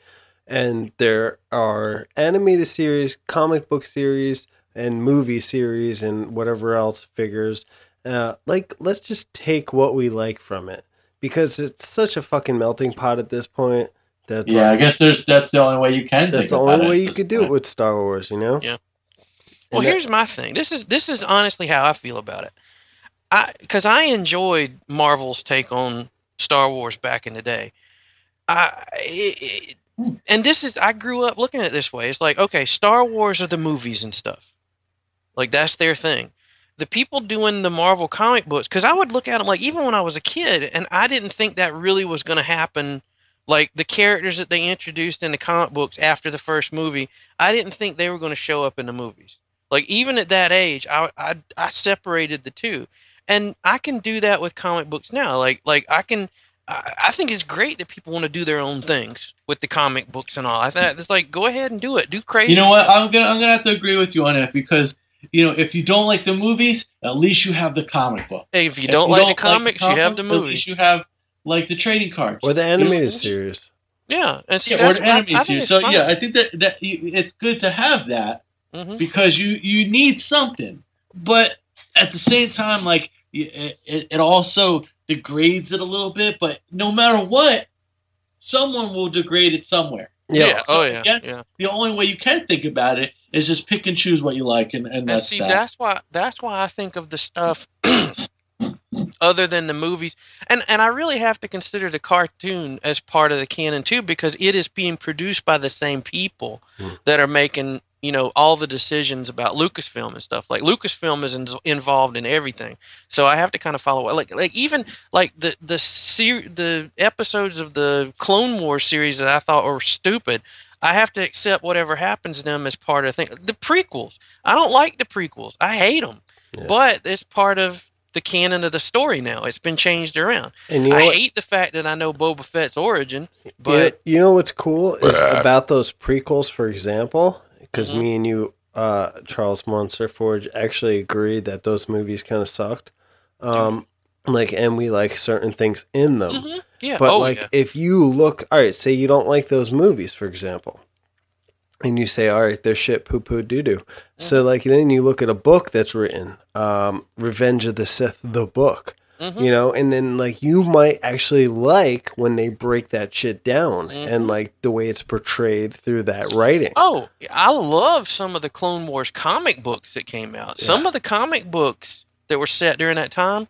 and there are animated series, comic book series, and movie series, and whatever else figures. Uh, like, let's just take what we like from it because it's such a fucking melting pot at this point. That's yeah, I guess there's that's the only way you can. that's think the only it way at you this could do it with Star Wars. You know? Yeah. And Well, that- here's my thing. This is this is honestly how I feel about it. I because I enjoyed Marvel's take on Star Wars back in the day. I it, it, and this is I grew up looking at it this way. It's like okay, Star Wars are the movies and stuff. Like that's their thing. The people doing the Marvel comic books, because I would look at them like even when I was a kid, and I didn't think that really was going to happen. Like the characters that they introduced in the comic books after the first movie, I didn't think they were going to show up in the movies. Like even at that age, I, I I separated the two, and I can do that with comic books now. Like like I can, I, think it's great that people want to do their own things with the comic books and all. I think it's like go ahead and do it, do crazy. You know what? stuff. I'm gonna I'm gonna have to agree with you on that because you know if you don't like the movies, at least you have the comic book. Hey, if you If don't like the comics, you have the books, At movies. least you have like the trading cards or the You know, animated series. Yeah, and see, yeah, or the animated I series. it's So fine. yeah, I think that that it's good to have that Mhm. because you you need something, but at the same time, like it, it it also degrades it a little bit. But no matter what, someone will degrade it somewhere. Yeah. So Oh I yeah. guess yeah. the only way you can think about it is just pick and choose what you like, and and And that's see, that. that's why that's why I think of the stuff other than the movies, and and I really have to consider the cartoon as part of the canon too, because it is being produced by the same people Hmm. that are making you know all the decisions about Lucasfilm and stuff. Like Lucasfilm is in, involved in everything, so I have to kind of follow. Like like even like the the ser- the episodes of the Clone Wars series that I thought were stupid. I have to accept whatever happens to them as part of the thing. The prequels, I don't like the prequels. I hate them, Yeah. but it's part of the canon of the story now. It's been changed around. And you know I what? hate the fact that I know Boba Fett's origin, You know- but you know what's cool is about those prequels, for example, because Mhm. me and you, uh, Charles Monster Forge, actually agreed that those movies kind of sucked. Um, like, and we like certain things in them. Mhm. yeah, But oh like, yeah, if you look, all right, say you don't like those movies, for example, and you say, all right, they're shit, poo poo doo doo. Mm-hmm. So like, then you look at a book that's written, um, Revenge of the Sith, the book, Mhm. you know, and then like you might actually like when they break that shit down and Mhm. like the way it's portrayed through that writing. Oh, I love some of the Clone Wars comic books that came out. Some of the comic books that were set during that time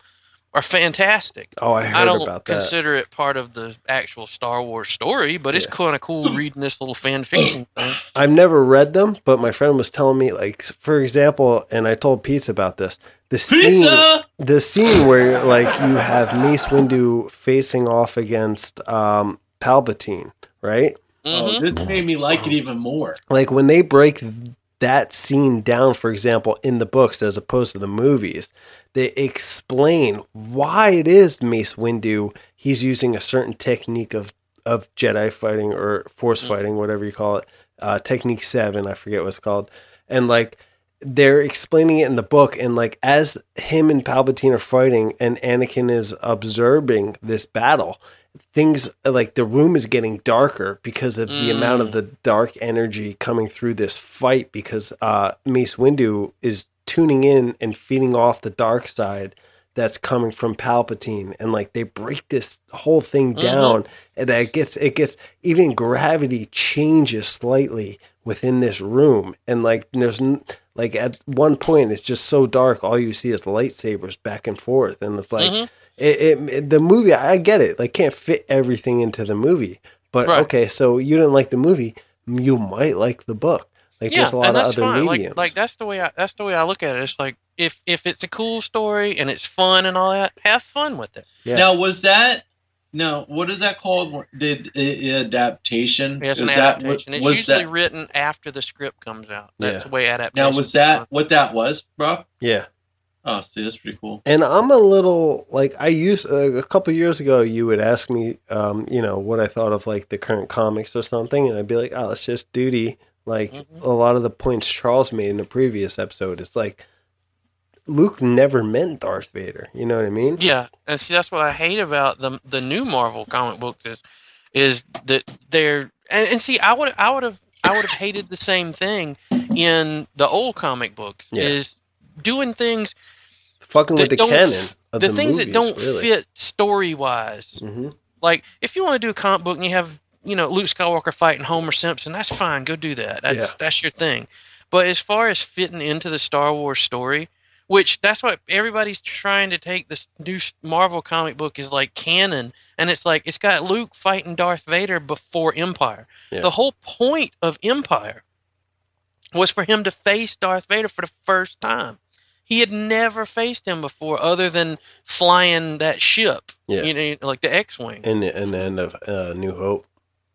are fantastic. Oh, I heard I don't about that. consider it part of the actual Star Wars story, but it's kind of cool reading this little fan fiction thing. I've never read them, but my friend was telling me, like, for example, and I told Pete about this. The scene, Pizza. the scene where like you have Mace Windu facing off against um, Palpatine, right? Oh, Mhm. this made me like it even more. Like when they break that scene down, for example, in the books as opposed to the movies, they explain why it is Mace Windu. He's using a certain technique of of Jedi fighting or Force Mhm. fighting, whatever you call it. Uh, technique seven, I forget what it's called, and like they're explaining it in the book and like as him and palpatine are fighting and anakin is observing this battle things like the room is getting darker because of the amount of Mm. the dark energy coming through this fight because uh mace windu is tuning in and feeding off the dark side that's coming from palpatine and like they break this whole thing Mhm. down and that it gets it gets even gravity changes slightly within this room and like there's n- like at one point it's just so dark all you see is lightsabers back and forth and it's like Mhm. It, it, it- the movie i get it like can't fit everything into the movie but Right. okay so you didn't like the movie you might like the book like yeah, there's a lot and of that's other fine. mediums Like, like that's the way I that's the way I look at it. It's like if if it's a cool story and it's fun and all that, have fun with it. Yeah. Now, was that no? What is that called? The, the adaptation? It's an Is that what- adaptation. it's usually that written after the script comes out. That's Yeah. the way adaptation. now? Was that what that was, bro? yeah Oh, see, that's pretty cool. and i'm a little like i used uh, a couple years ago you would ask me um you know what i thought of like the current comics or something and i'd be like oh it's just duty like Mhm. a lot of the points charles made in the previous episode it's like luke never meant darth vader you know what i mean Yeah, and see that's what I hate about the the new Marvel comic books is is that they're and, and see I would I would have I would have hated the same thing in the old comic books Yeah. is doing things fucking with the canon of the, the, things that don't really. fit story wise. hmm Like if you want to do a comic book and you have you know Luke Skywalker fighting Homer Simpson, that's fine. Go do that. That's Yeah. that's your thing. But as far as fitting into the Star Wars story, which that's what everybody's trying to take this new Marvel comic book is like canon, and it's like it's got Luke fighting Darth Vader before Empire. Yeah. The whole point of Empire was for him to face Darth Vader for the first time. He had never faced him before, other than flying that ship, Yeah. you know, like the X-wing. in the, in the end of uh, New Hope.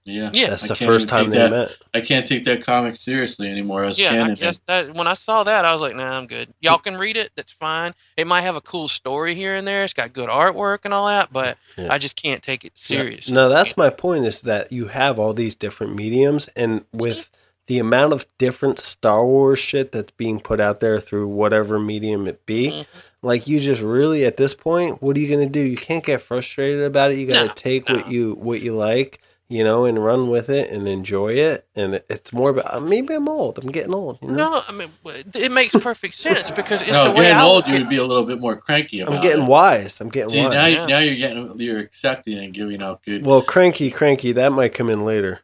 Yeah, Yeah. That's I the can't first time take they that- met. I can't take that comic seriously anymore as yeah, I guess that when I saw that, I was like, "Nah, I'm good. Y'all can read it. That's fine. It might have a cool story here and there. It's got good artwork and all that, but Yeah. I just can't take it serious." No, that's my point is that you have all these different mediums, and with the amount of different Star Wars shit that's being put out there through whatever medium it be, Mhm. like you just really at this point, what are you gonna do? You can't get frustrated about it. You gotta No, take what you what you like, you know, and run with it and enjoy it. And it- it's more about uh, maybe I'm old. I'm getting old. You know? No, I mean it makes perfect sense because it's no, the way getting I old, look You would be a little bit more cranky about I'm getting it. wise. I'm getting See, wise. now, Yeah. now you're getting you're accepting and giving out good. Well, cranky, cranky, that might come in later.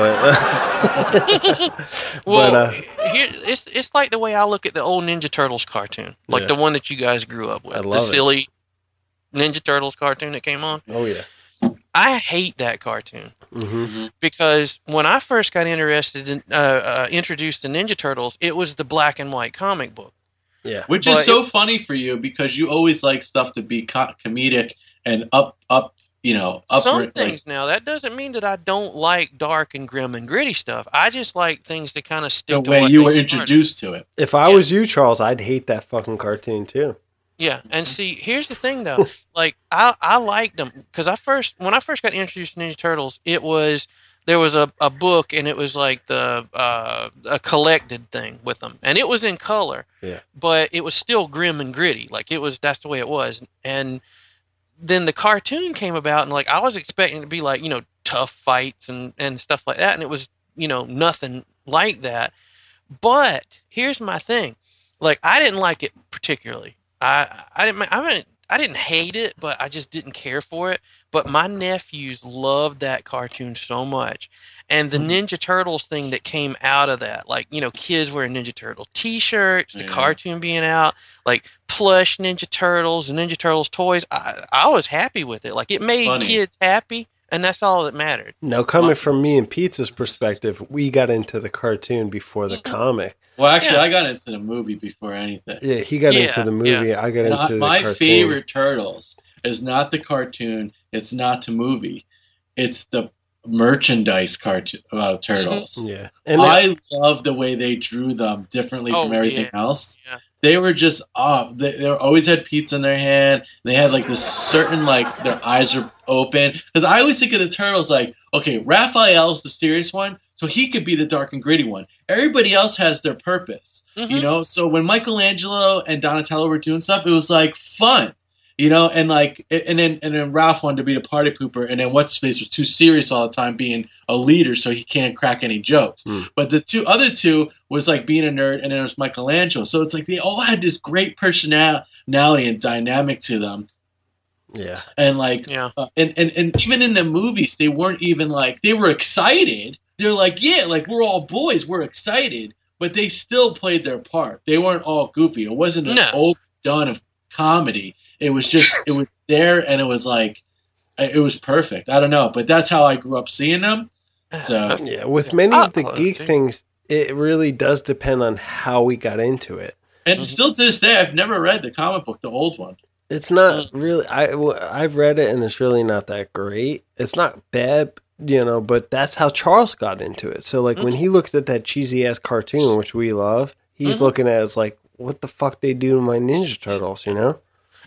But but Well, But, uh, here it's it's like the way I look at the old Ninja Turtles cartoon, like Yeah. the one that you guys grew up with, I the love it. silly Ninja Turtles cartoon that came on. oh yeah, I hate that cartoon hmm because when I first got interested in uh, uh, introduced to Ninja Turtles, it was the black and white comic book. yeah, Which But is so funny for you because you always like stuff to be co- comedic and up, up, you know, up. Some like- things now that doesn't mean that I don't like dark and grim and gritty stuff. I just like things to kind of stick the to way what you were started. introduced to it. If I Yeah. was you, Charles, I'd hate that fucking cartoon too. Yeah, and see, here's the thing though. like, I I liked them because I first when I first got introduced to Ninja Turtles, it was there was a, a book and it was like the uh, a collected thing with them, and it was in color. Yeah. But it was still grim and gritty. Like it was that's the way it was. And then the cartoon came about, and like I was expecting it to be like you know tough fights and and stuff like that, and it was you know nothing like that. But here's my thing. Like I didn't like it particularly. I I didn't I mean I didn't hate it, but I just didn't care for it. But my nephews loved that cartoon so much. And the Mhm. Ninja Turtles thing that came out of that, like, you know, kids wearing Ninja Turtle t shirts, the Yeah. cartoon being out, like plush Ninja Turtles and Ninja Turtles toys, I, I was happy with it. Like, it made funny. kids happy, and that's all that mattered. Now, coming My- from me and Pizza's perspective, we got into the cartoon before the Mhm. comic. Well, actually, Yeah. I got into the movie before anything. Yeah, he got Yeah, into the movie. I got And into I- the my cartoon. favorite turtles is not the cartoon. It's not the movie. It's the merchandise cartoon uh, turtles. Yeah, and I love the way they drew them differently Oh, from everything yeah. else. Yeah. They were just off. They, they always had pizza in their hand. They had like this certain like their eyes are open. Because I always think of the turtles like, okay, Raphael's the serious one, so he could be the dark and gritty one. Everybody else has their purpose, you Mhm. know. So when Michelangelo and Donatello were doing stuff, it was like fun, you know. And like, and then and then Ralph wanted to be the party pooper, and then what's face was too serious all the time, being a leader, so he can't crack any jokes. Hmm. But the two other two was like being a nerd, and then there was Michelangelo. So it's like they all had this great personality and dynamic to them, yeah, and like, Yeah. uh, and and and even in the movies, they weren't even like they were excited. They're like, yeah, like we're all boys, we're excited, but they still played their part. They weren't all goofy. It wasn't an No. overdone of comedy. It was just it was there, and it was like it was perfect. I don't know, but that's how I grew up seeing them. So yeah. With many of the geek things, it really does depend on how we got into it. and Mhm. still to this day, I've never read the comic book, the old one. It's not really. I I've read it and it's really not that great. It's not bad, you know. But that's how Charles got into it. So like when he looks at that cheesy ass cartoon, which we love, he's Mhm. looking at it as like, what the fuck they do to my Ninja Turtles, you know?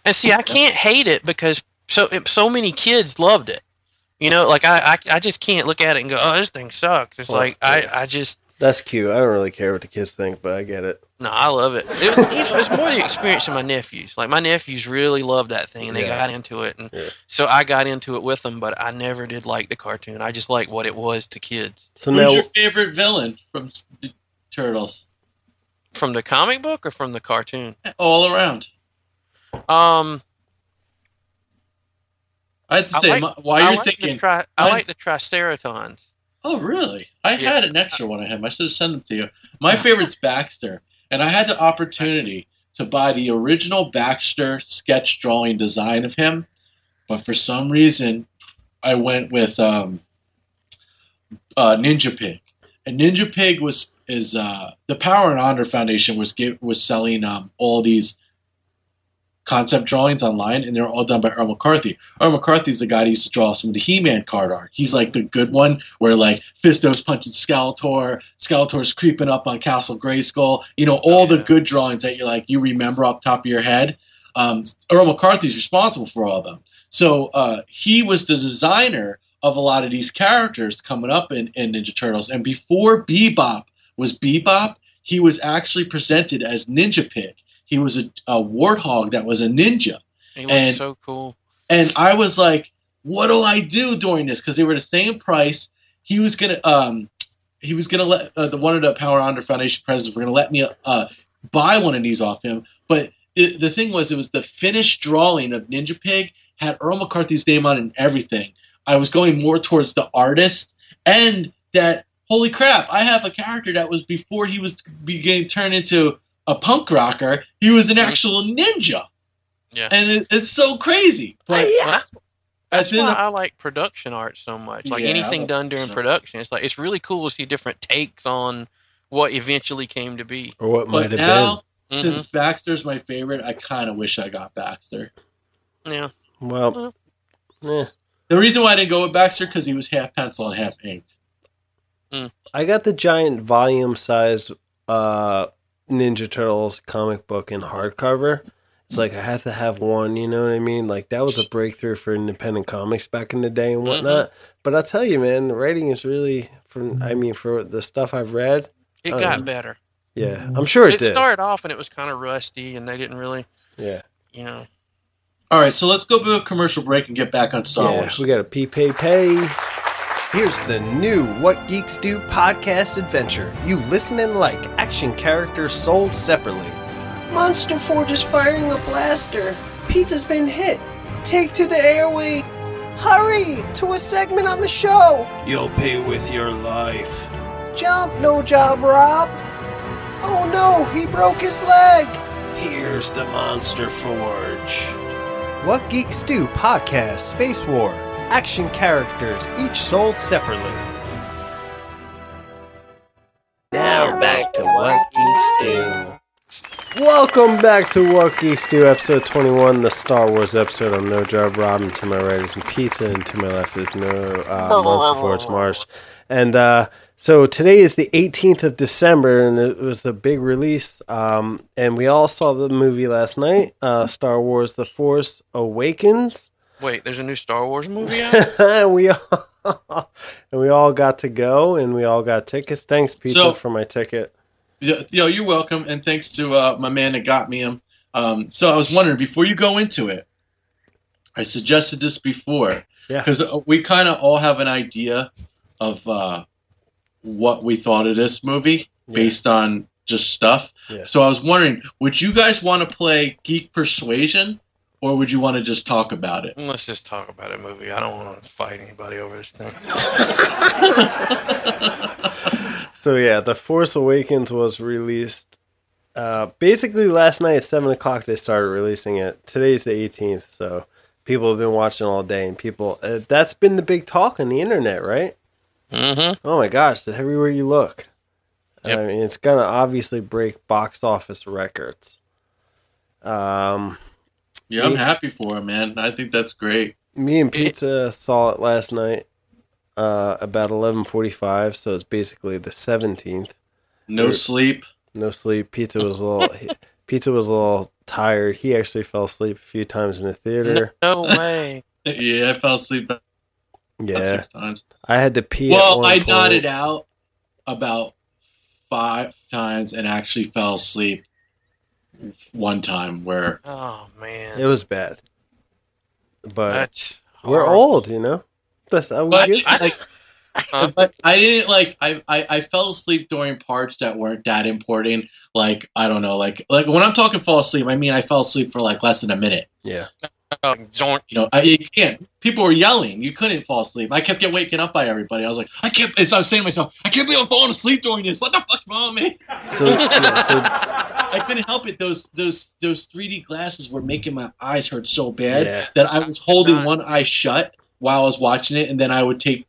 And see, I can't hate it because so so many kids loved it. You know, like I, I, I just can't look at it and go, "Oh, this thing sucks." It's Well, like I, yeah. I just That's cute. I don't really care what the kids think, but I get it. no, I love it. It was, you know, it was more the experience of my nephews. Like my nephews really loved that thing, and they Yeah. got into it, and Yeah. so I got into it with them. But I never did like the cartoon. I just liked what it was to kids So Who's now, your favorite villain from the Turtles? from the comic book or from the cartoon. All around. Um, I had to I say, like- my, while I you're like thinking, the tri- I I- like the Triceratons. oh really? I Yeah. had an extra one of him. I should have sent them to you. My favorite's Baxter, and I had the opportunity to buy the original Baxter sketch drawing design of him, but for some reason, I went with um, uh, Ninja Pig, and Ninja Pig was is uh, the Power and Honor Foundation was give, was selling um, all these concept drawings online, and they're all done by Earl McCarthy. Earl McCarthy's the guy that used to draw some of the He-Man card art. He's like the good one, where like Fisto's punching Skeletor, Skeletor's creeping up on Castle Grayskull. You know, all the Yeah. good drawings that you like you remember off the top of your head. Um, Earl McCarthy's responsible for all of them. So uh, he was the designer of a lot of these characters coming up in, in Ninja Turtles. And before Bebop was Bebop, he was actually presented as Ninja Pig. He was a, a warthog that was a ninja. He And- so cool. And I was like, what do I do during this? Because they were the same price. He was gonna um he was gonna let uh, the one of the Power and Honor Foundation presidents were gonna let me uh buy one of these off him. But it, the thing was, it was the finished drawing of Ninja Pig had Earl McCarthy's name on it and everything. I was going more towards the artist and that holy crap, I have a character that was before he was beginning turned into a punk rocker, he was an actual ninja. Yeah. And it, it's so crazy. But Well, that's at that's the- why I like production art so much. Like Yeah, anything done during production production, it's like it's really cool to see different takes on what eventually came to be. or what might but have now, Mhm. since Baxter's my favorite, I kind of wish I got Baxter. Yeah, been. Well, eh. The reason why I didn't go with Baxter because he was half pencil and half inked. I got the giant volume size uh, Ninja Turtles comic book in hardcover. It's like I have to have one, you know what I mean? Like that was a breakthrough for independent comics back in the day and mm-hmm. whatnot. But I'll tell you, man, the writing is really from. I mean, for the stuff I've read, it got yeah. better. yeah, I'm sure it, It did. started off and it was kind of rusty, and they didn't really, yeah, you know. All right, so let's go to a commercial break and get back on Star yeah. Wars. We got a P pay pay. Here's the new What Geeks Do podcast adventure. You listen and like action characters sold separately. Monster Forge is firing a blaster. Pizza's been hit. Take to the airway. Hurry to a segment on the show. You'll pay with your life. Jump, no job, Rob. Oh no, he broke his leg. Here's the Monster Forge. What Geeks Do podcast Space War. Action characters, each sold separately. Now back to What Geeks Do. Welcome back to What Geeks Do, episode 21, the Star Wars episode. I'm No Job Rob, and to my right is Pizza, and to my left is No uh, Monster Forge Marsh. And uh, so today is the 18th of December, and it was a big release. Um, and we all saw the movie last night, uh, Star Wars: The Force Awakens. Wait, there's a new Star Wars movie out. we all and we all got to go, and we all got tickets. Thanks, Pizza, So- for my ticket. Yeah, Yo, you're welcome, and thanks to uh, my man that got me him. Um, so I was wondering before you go into it, I suggested this before Yeah. because we kind of all have an idea of uh, what we thought of this movie Yeah. based on just stuff. Yeah. So I was wondering, would you guys want to play Geek Persuasion, or would you want to just talk about it? Let's just talk about a movie. I don't want to fight anybody over this thing. So yeah, The Force Awakens was released. Uh, basically, last night at seven o'clock they started releasing it. Today's the 18th, so people have been watching all day, and people uh, that's been the big talk on the internet, right? Mm-hmm. Oh my gosh, everywhere you look. Yep. I mean, it's gonna obviously break box office records. Um, Yeah, I'm happy for him, man. I think that's great. me and It- Pizza saw it last night, uh, about eleven forty-five. So it's basically the seventeenth. No You're- sleep. No sleep. Pizza was a little. he- Pizza was a little tired. He actually fell asleep a few times in the theater. no way. Yeah, I fell asleep about Yeah, six times. I had to pee. at Well, one I point. nodded out about five times and actually fell asleep one time where Oh man, It was bad, but that's we're horrible. old, you know. That's how we But get. I, like, Huh? but I didn't like I, I I fell asleep during parts that weren't that important. Like I don't know, like like when I'm talking fall asleep, I mean I fell asleep for like less than a minute. yeah, Oh. You know, I you can't. People were yelling. You couldn't fall asleep. I kept getting waking up by everybody. I was like, I can't. So I was saying to myself, I can't believe I'm falling asleep during this. What the fuck's wrong with me? so yeah, so I couldn't help it. Those those those 3D glasses were making my eyes hurt so bad Yeah. that I was holding Not- one eye shut while I was watching it, and then I would take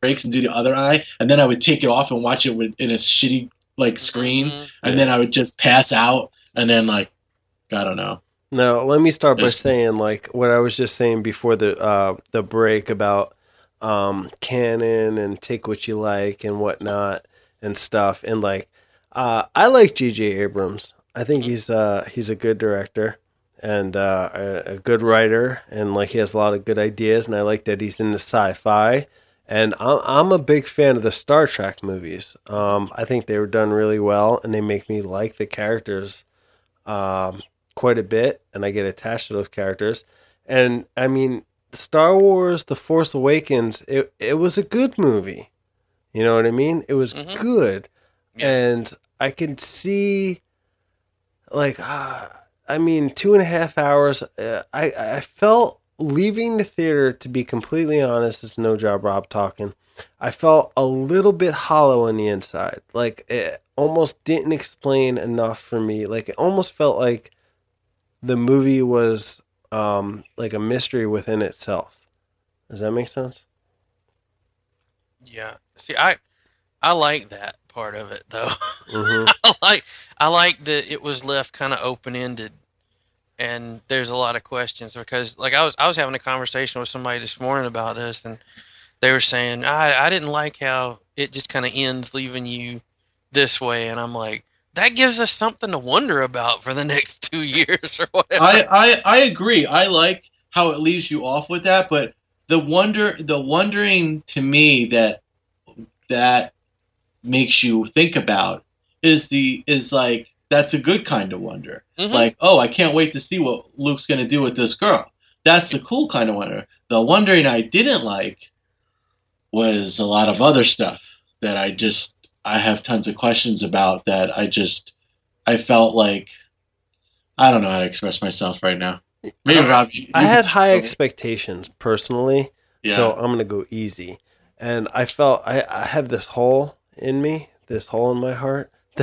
breaks and do the other eye, and then I would take it off and watch it with, in a shitty like screen, Mhm. and then I would just pass out, and then like I don't know. No, let me start by saying like what I was just saying before the uh the break about um canon and take what you like and whatnot and stuff and like uh I like JJ Abrams. I think he's uh he's a good director and uh a, a good writer and like he has a lot of good ideas and I like that he's into sci-fi and I'm I'm a big fan of the Star Trek movies. Um I think they were done really well and they make me like the characters um quite a bit and I get attached to those characters. And I mean, Star Wars The Force Awakens, it it was a good movie. You know what I mean? It was Mhm. good. Yeah. And I can see like uh, I mean, two and a half hours. Uh, I I felt leaving the theater, to be completely honest, it's no job Rob talking. I felt a little bit hollow on the inside. Like it almost didn't explain enough for me. Like it almost felt like the movie was um like a mystery within itself. Does that make sense? Yeah. See, I I like that part of it though. hmm I like I like that it was left kind of open ended, and there's a lot of questions because like I was I was having a conversation with somebody this morning about this, and they were saying I I didn't like how it just kind of ends leaving you this way, and I'm like that gives us something to wonder about for the next two years or whatever. I, I I agree. I like how it leaves you off with that, but the wonder the wondering to me that that makes you think about is the is like that's a good kind of wonder. Mhm. Like, oh, I can't wait to see what Luke's gonna do with this girl. That's the cool kind of wonder. The wondering I didn't like was a lot of other stuff that I just I have tons of questions about that I just I felt like I don't know how to express myself right now. Maybe I- Rob, you, I you had high me. expectations personally, Yeah. so I'm gonna go easy. And I felt I, I have this hole in me, this hole in my heart.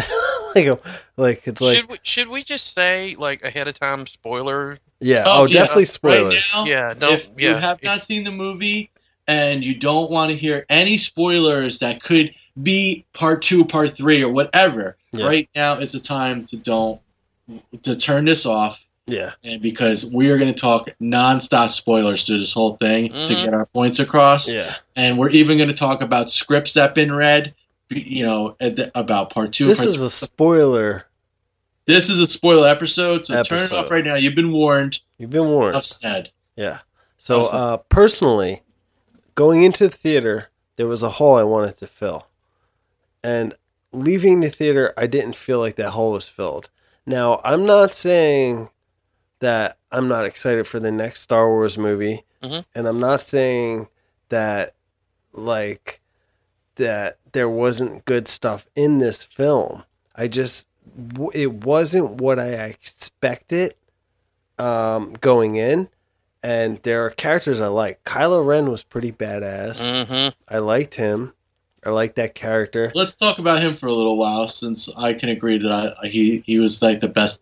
like, a- like it's like should we should we just say like ahead of time spoiler? yeah, Oh, oh, yeah. definitely Right now, Yeah, don't. if yeah, you have if- not seen the movie and you don't want to hear any spoilers that could be part two, part three, or whatever, Yeah. right now is the time to don't to turn this off. Yeah, And because we are going to talk nonstop spoilers through this whole thing to Mhm. get our points across, yeah. and we're even going to talk about scripts that've been read, you know, at the- about part two. This part is a spoiler. this is a spoiler episode, so turn it off right now. You've been warned. You've been warned. Enough said. Yeah. So uh, personally, going into the theater, there was a hole I wanted to fill, and leaving the theater, I didn't feel like that hole was filled. Now, I'm not saying that I'm not excited for the next Star Wars movie, Mhm. and I'm not saying that like that there wasn't good stuff in this film. I just it wasn't what I expected um, going in, and there are characters I like. Kylo Ren was pretty badass. Mhm. I liked him. I liked that character. Let's talk about him for a little while, since I can agree that I, he he was like the best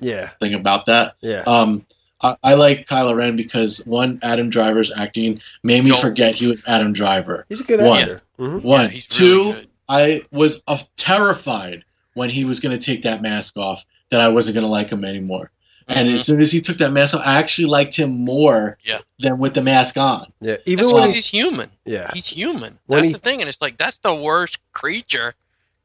Yeah, thing about that. yeah. Um, I, I like Kylo Ren because one, Adam Driver's acting made me No. forget he was Adam Driver. He's a good one. actor. Hmm One, Yeah, two. really. I was uh, terrified when he was going to take that mask off that I wasn't going to like him anymore. And Mhm. as soon as he took that mask off, I actually liked him more Yeah. than with the mask on. Yeah, even That's when because he, he's human. yeah, He's human. When That's he- the thing, and it's like that's the worst creature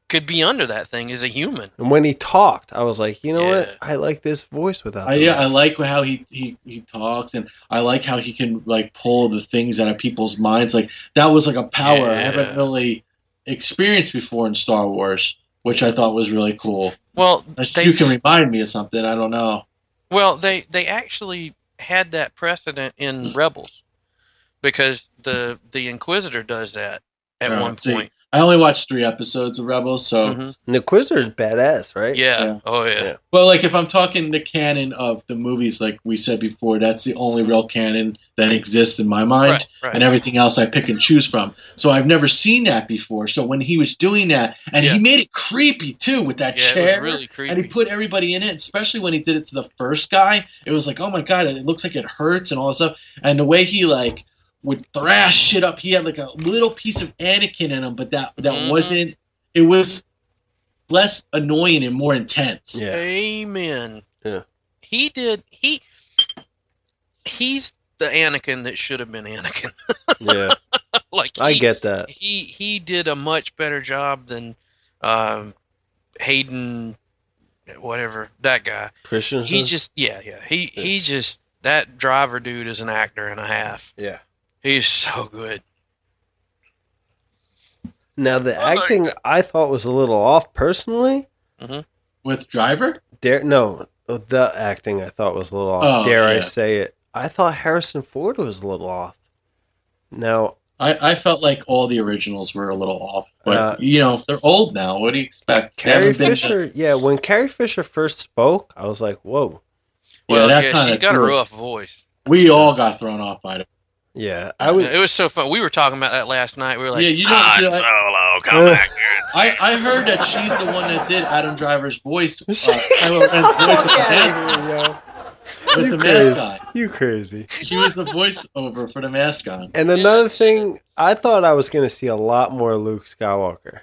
could be under that thing is a human. and when he talked, I was like, you know Yeah. what? I like this voice without. I, yeah, I like how he, he he talks, and I like how he can like pull the things out of people's minds. Like that was like a power I haven't really experienced before in Star Wars, which I thought was really cool. Well, Unless they You can remind me of something. I don't know. well they they actually had that precedent in Rebels because the the Inquisitor does that at Oh, one see, point. I only watched three episodes of Rebels, so Mhm. And the Quizer's badass, right? Yeah. Yeah. Oh yeah. Yeah. well, like if I'm talking the canon of the movies, like we said before, that's the only real canon that exists in my mind. Right. Right. and everything else I pick and choose from. So I've never seen that before. So when he was doing that, and Yeah. he made it creepy too with that yeah, chair, it was really creepy. and he put everybody in it, especially when he did it to the first guy. It was like, oh my god, it looks like it hurts and all this stuff. And the way he like would thrash shit up, he had like a little piece of Anakin in him, but that that Mhm. wasn't. It was less annoying and more intense. Yeah. Amen. Yeah. He did. He. He's the Anakin that should have been Anakin. Yeah, like I get that. he he did a much better job than um, Hayden, whatever that guy. Christensen. He just yeah yeah he he just that driver dude is an actor and a half. yeah. He's so good. Now the I like acting I thought was a little off personally. With Driver, Dare no, the acting I thought was a little off. Oh, Dare I say it? I thought Harrison Ford was a little off. Now I, I felt like all the originals were a little off, but Uh, you know they're old now. What do you expect? They Carrie haven't been- Fisher, yeah, when Carrie Fisher first spoke, I was like, "Whoa, Yeah, Well, that yeah, kinda she's got a rough voice. We all got thrown off by it. Yeah, I would. it was so fun. We were talking about that last night. We were like, yeah, you "Han know, I, Solo, come back here. I, I heard that she's the one that did Adam Driver's voice. Uh, Kylo voice with the, mas- with You the crazy. mascot. You crazy. She was the voiceover for the mascot. And another thing, I thought I was gonna see a lot more Luke Skywalker.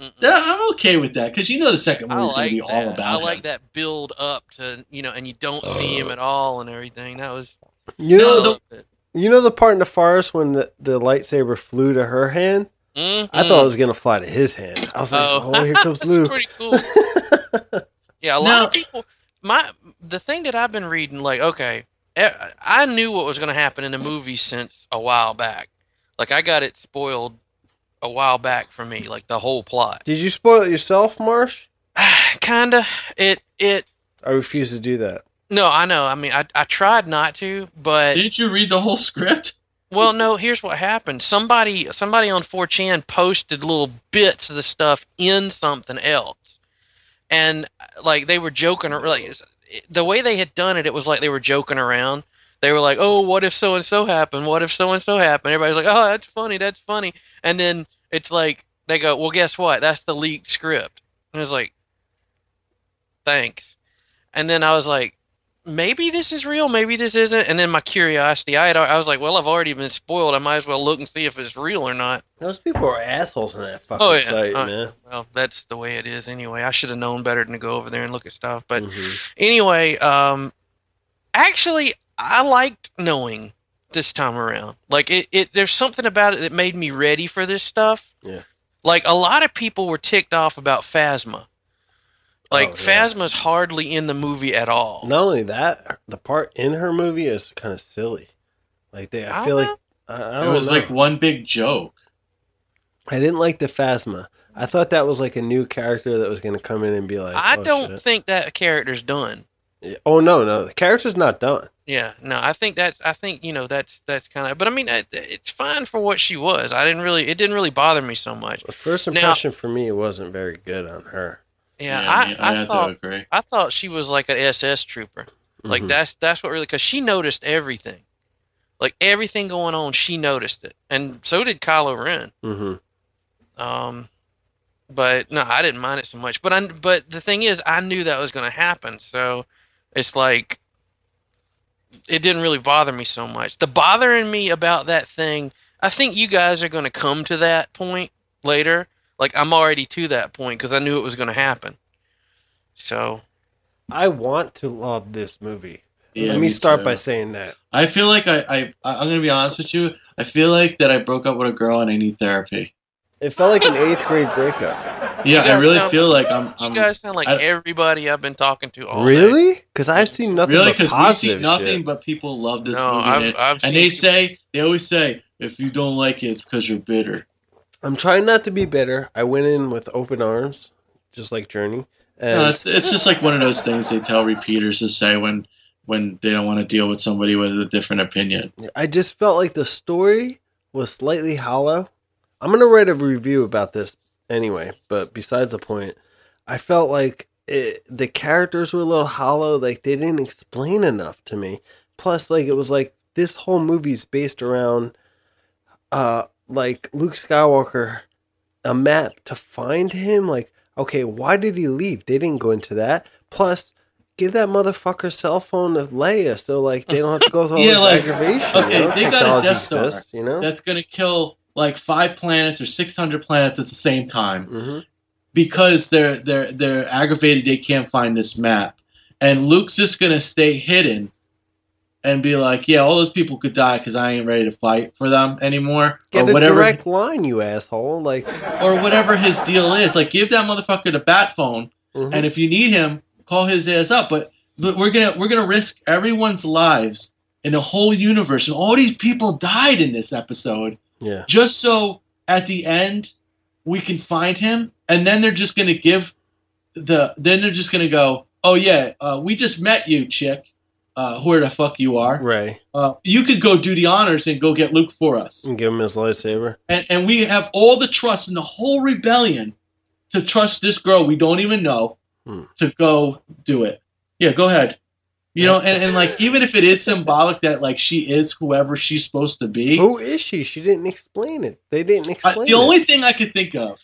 Mm-mm. I'm okay with that because you know the second I movie's like gonna be that. all about I like him. that build up to you know, and you don't see him at all and everything. That was You know, No, the, you know the part in the forest when the, the lightsaber flew to her hand. Mhm. I thought it was gonna fly to his hand. I was like, Oh. oh, here comes That's Luke. pretty cool. Yeah, a lot Now- of people. My the thing that I've been reading, like, okay, I knew what was going to happen in the movie since a while back. Like, I got it spoiled a while back for me, like the whole plot. Did you spoil it yourself, Marsh? Kinda. It it. I refuse to do that. No, I know. I mean, I I tried not to, but Didn't you read the whole script? Well, no. Here's what happened. Somebody, somebody on 4chan posted little bits of the stuff in something else, and like they were joking. ar- Like the way they had done it, it was like they were joking around. They were like, "Oh, what if so and so happened? What if so and so happened?" Everybody's like, "Oh, that's funny. That's funny." And then it's like they go, "Well, guess what? That's the leaked script." And I was like, "Thanks." And then I was like, maybe this is real, maybe this isn't. And then my curiosity, I had, I was like, well, I've already been spoiled. I might as well look and see if it's real or not. Those people are assholes in that fucking Oh, yeah. site, Uh, man. Well, that's the way it is anyway. I should have known better than to go over there and look at stuff. But Mhm. anyway, um, actually, I liked knowing this time around. Like it, it, there's something about it that made me ready for this stuff. Yeah. Like a lot of people were ticked off about Phasma. Like Oh, yeah. Phasma's hardly in the movie at all. Not only that, the part in her movie is kind of silly. Like they, I Oh, feel like. I, I It was know. like one big joke. I didn't like the Phasma. I thought that was like a new character that was going to come in and be like. I oh, don't shit. think that character's done. Oh no, no, the character's not done. Yeah, no, I think that's I think you know that's that's kind of. But I mean, it, it's fine for what she was. I didn't really. It didn't really bother me so much. The first Now- impression for me wasn't very good on her. Yeah, I, I, mean, I, have thought. I thought she was like an SS trooper. Like Mhm. that's that's what really because she noticed everything, like everything going on. She noticed it, and so did Kylo Ren. Mhm. Um, but no, I didn't mind it so much. But I but the thing is, I knew that was going to happen, so it's like it didn't really bother me so much. The bothering me about that thing, I think you guys are going to come to that point later. Like I'm already to that point because I knew it was going to happen. So I want to love this movie. Yeah, Let me start too. by saying that. I feel like I, I I'm gonna be honest with you. I feel like that I broke up with a girl and I need therapy. It felt like an eighth grade breakup. Yeah, I really sound- feel like I'm. you I'm guys sound like I- everybody I've been talking to all. Really? Because I've seen nothing really but because we positive see nothing shit. but people love this No, movie, I've- and, I've and seen they people- say they always say if you don't like it, it's because you're bitter. I'm trying not to be bitter. I went in with open arms, just like Journey. And No, it's it's just like one of those things they tell repeaters to say when when they don't want to deal with somebody with a different opinion. I just felt like the story was slightly hollow. I'm gonna write a review about this anyway, but besides the point, I felt like it, the characters were a little hollow. Like they didn't explain enough to me. Plus, like it was like this whole movie's based around, uh, like Luke Skywalker, a map to find him. Like, okay, why did he leave? They didn't go into that. Plus. Give that motherfucker cell phone to Leia, so like they don't have to go through all Yeah, this like, aggravation. okay, you know? they got a Death Star. exists, you know. That's gonna kill like five planets or six hundred planets at the same time. hmm because they're they're they're aggravated they can't find this map and luke's just gonna stay hidden and be like yeah all those people could die because i ain't ready to fight for them anymore. Get or a whatever direct line, you asshole. Like, or whatever his deal is. Like give that motherfucker the bat phone mhm. and if you need him call his ass up. But, but we're gonna we're gonna risk everyone's lives in the whole universe. And all these people died in this episode yeah, just so at the end we can find him. And then they're just going to give the then they're just to go oh yeah uh, we just met you chick uh, where the fuck you are Rey, uh, you could go do the honors and go get luke for us and give him his lightsaber. and, and we have all the trust in the whole rebellion to trust this girl we don't even know Hmm. to go do it yeah go ahead You know, and, and like even if it is symbolic that like she is whoever she's supposed to be, Who is she? She didn't explain it. They didn't uh, explain the it. only thing I could think of,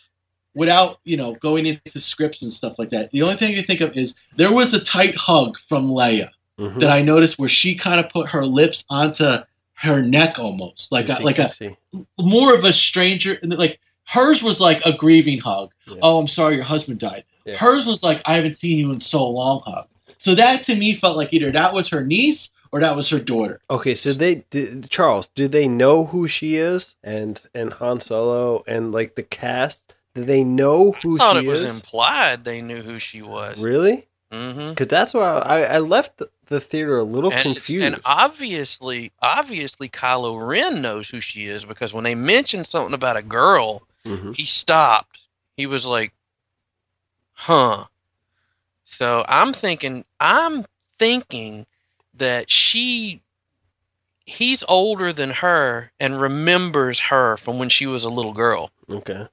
without you know going into scripts and stuff like that, the only thing I could think of is there was a tight hug from Leia Mhm. that I noticed where she kind of put her lips onto her neck almost like Yes, a, you like a see. more of a stranger and like hers was like a grieving hug Yeah. oh i'm sorry your husband died Yeah. hers was like i haven't seen you in so long hug so that to me felt like either that was her niece or that was her daughter Okay, so they did, Charles, do they know who she is and and Han Solo and like the cast? Do they know I who thought she it was is? implied they knew who she was. Really? Mm-hmm. Because that's why I, I left the, the theater a little And, confused. and obviously, obviously, Kylo Ren knows who she is because when they mentioned something about a girl, Mhm. he stopped. He was like, "Huh." So I'm thinking, I'm thinking that she, he's older than her and remembers her from when she was a little girl. Okay,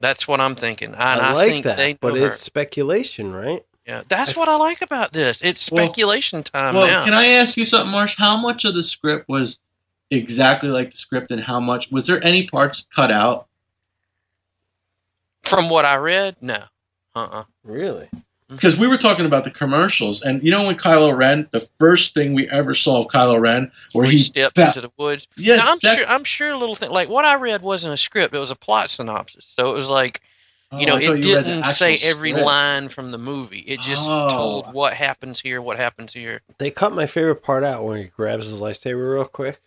That's what I'm thinking. And I, I, like think that, but her. it's speculation, right? Yeah, that's I- what I like about this. It's Well- speculation time well now. can i ask you something marsh how much of the script was exactly like the script and how much was there any parts cut out From what I read, no. Uh-uh. Really? Mm-hmm. because we were talking about the commercials and you know when kylo ren the first thing we ever saw of kylo ren where Where he he steps ba- into the woods. yeah Now, I'm that- sure. I'm sure. A little thing like what I read wasn't a script. It was a plot synopsis. So it was like you know, I it you read the didn't say actual every script. line from the movie. It just Oh. told what happens here, what happens here. They cut my favorite part out when he grabs his lightsaber real quick.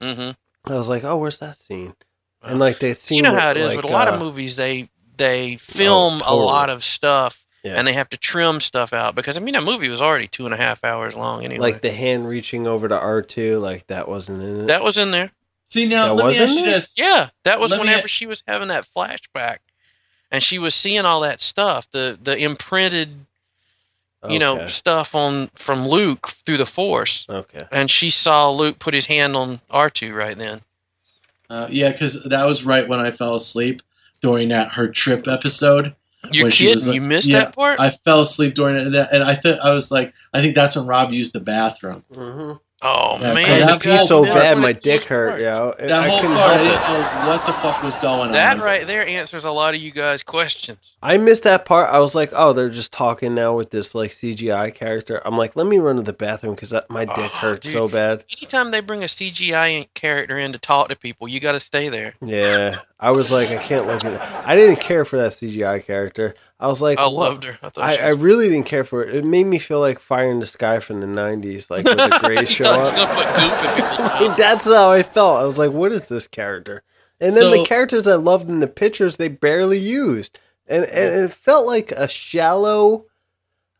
hmm I was like, oh, where's that scene? And like that scene, you know how it is like, with a lot uh, of movies. They they film totally. a lot of stuff Yeah. and they have to trim stuff out because I mean that movie was already two and a half hours long anyway. like the hand reaching over to R two, like that wasn't in it. that was in there. see now That let me wasn't ask you this Yeah, that was Let me- whenever she was having that flashback, and she was seeing all that stuff, the the imprinted, you know, stuff on from Luke through the Force, Okay. and she saw Luke put his hand on R two right then. Uh, yeah, because that was right when I fell asleep during that her trip episode. You're kidding? like- you missed yeah, that part? I fell asleep during it, and, that, and I thought I was like, I think that's when Rob used the bathroom. Mm-hmm. Oh Yeah, man, I had that to you pee guys so bad, my dick hurt. parts. Yeah, That I whole part, I help didn't it. know what the fuck was going That on. That right there answers a lot of you guys' questions. I missed that part. I was like, oh, they're just talking now with this like CGI character. I'm like, let me run to the bathroom because my ah, dick Oh, hurts dude. so bad. Anytime they bring a CGI character in to talk to people, you got to stay there. Yeah, I was like, I can't look at it. I didn't care for that CGI character. I was like, I loved her. I thought I, I really didn't care for it. It made me feel like Fire in the Sky from the '90s, like with a gray show thought you on. was gonna put goop in people's Like, that's how I felt. I was like, what is this character? And then the characters I loved in the pictures they barely used. And, and it felt like a shallow,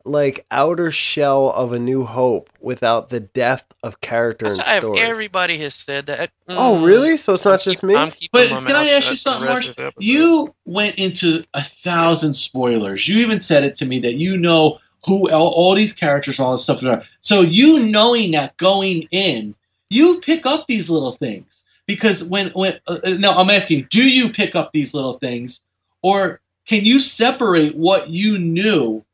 like outer shell of a new hope without the depth of character That's and how story. everybody has said that. oh, Mm. really? So it's I'm not just keep- me? I'm But can I ask you something, the rest Marsh? of this episode. You went into a thousand spoilers. You even said it to me that you know who all, all these characters, and all this stuff. Are. So you knowing that going in, you pick up these little things because when when uh, uh, no, I'm asking, do you pick up these little things, or can you separate what you knew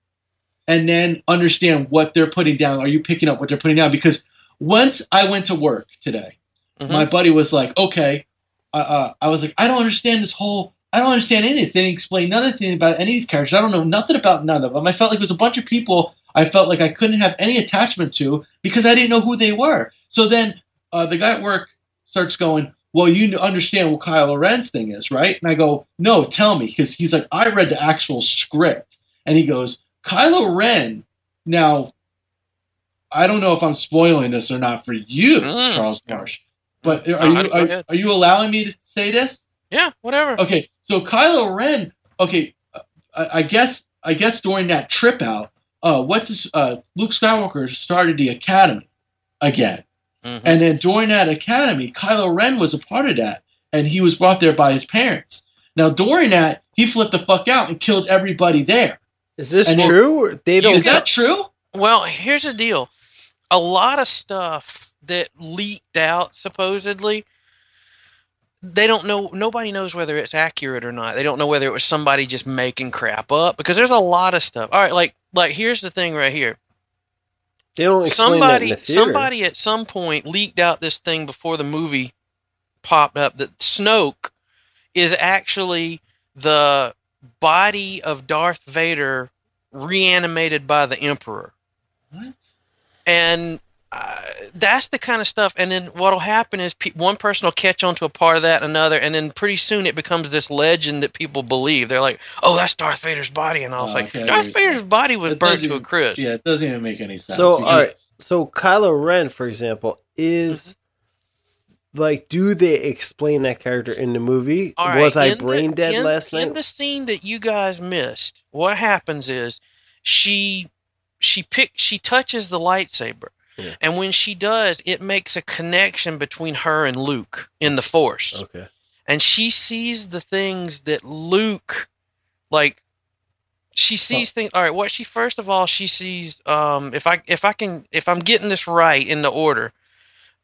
and then understand what they're putting down? Are you picking up what they're putting down? Because once I went to work today Mhm. my buddy was like, okay. Uh, uh, I was like, I don't understand this whole. I don't understand any of this. They didn't explain nothing about any of these characters. I don't know nothing about none of them. I felt like it was a bunch of people I felt like I couldn't have any attachment to because I didn't know who they were. So then uh, the guy at work starts going, well, you understand what Kylo Ren's thing is, right? And I go, no, tell me. Because he's like, I read the actual script. And he goes, Kylo Ren. Now, I don't know if I'm spoiling this or not for you, Mm. Charles Marsh. But are Go you are, are you allowing me to say this? Yeah, whatever. Okay, so Kylo Ren. Okay, I, I guess I guess during that trip out, uh, what's his, uh, Luke Skywalker started the academy again, Mhm. and then during that academy, Kylo Ren was a part of that, and he was brought there by his parents. Now during that, he flipped the fuck out and killed everybody there. Is this And true? Or They don't. Is that true? Well, here's the deal. A lot of stuff that leaked out supposedly they don't know nobody knows whether it's accurate or not. They don't know whether it was somebody just making crap up because there's a lot of stuff. All right, like like here's the thing right here. They don't explain that in somebody the theater. somebody at some point leaked out this thing before the movie popped up that Snoke is actually the body of Darth Vader reanimated by the Emperor. What? and uh, that's the kind of stuff. And then what'll happen is pe- one person will catch on to a part of that, another, and then pretty soon it becomes this legend that people believe. They're like, "Oh, that's Darth Vader's body," and I was Oh, like, okay, "Darth understand. Vader's body was It burnt doesn't to a crisp." Yeah, it doesn't even make any sense. So, because- alright. So Kylo Ren, for example, is like, do they explain that character in the movie? All right, Was I in the- brain dead in- last night In the scene that you guys missed, what happens is she she pick she touches the lightsaber. Yeah. And when she does, it makes a connection between her and Luke in the Force. Okay. and she sees the things that Luke like she sees things all right what she first of all she sees um if I if I can if I'm getting this right in the order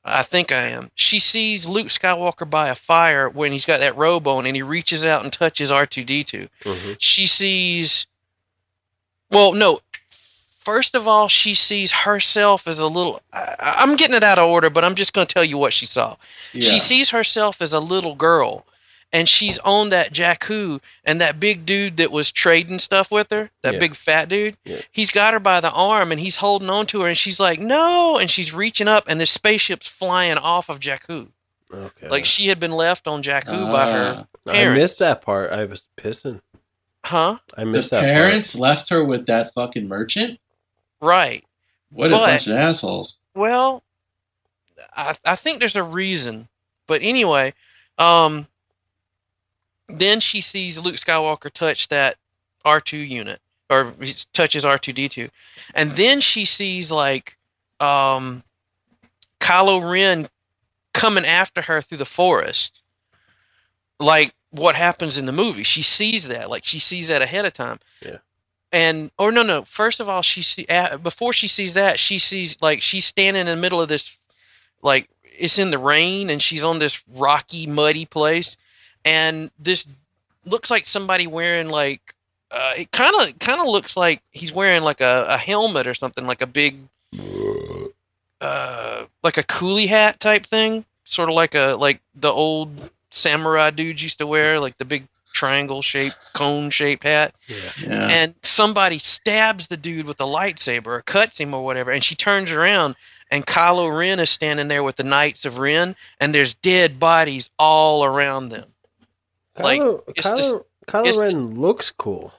I think I am. She sees Luke Skywalker by a fire when he's got that robe on and he reaches out and touches R2D2 hmm she sees well no. First of all she sees herself as a little I, i'm getting it out of order but i'm just going to tell you what she saw. Yeah. she sees herself as a little girl and she's on that Jakku and that big dude that was trading stuff with her, that Yeah. big fat dude, Yeah. he's got her by the arm and he's holding on to her and she's like, no. And she's reaching up and this spaceship's flying off of Jakku. Okay. Like she had been left on Jakku by her. Ah. I parents. missed that part. I was pissing. Huh? I the missed that parents left her with that fucking merchant. Right. What a bunch of assholes. Well, I I think there's a reason, but anyway, um, then she sees Luke Skywalker touch that R two unit, or touches R two D two, and then she sees like, um, Kylo Ren coming after her through the forest, like what happens in the movie. She sees that, like she sees that ahead of time. Yeah. And or no no. First of all, she see before she sees that she sees like she's standing in the middle of this, like it's in the rain and she's on this rocky muddy place, and this looks like somebody wearing like uh, it kind of kind of looks like he's wearing like a, a helmet or something like a big uh like a coolie hat type thing sort of like a like the old samurai dudes used to wear like the big triangle shaped cone shaped hat. Yeah. Yeah. and somebody stabs the dude with a lightsaber or cuts him or whatever and she turns around and Kylo Ren is standing there with the Knights of Ren and there's dead bodies all around them Like, Kylo, it's Kylo, just- Kylo it's the- looks cool,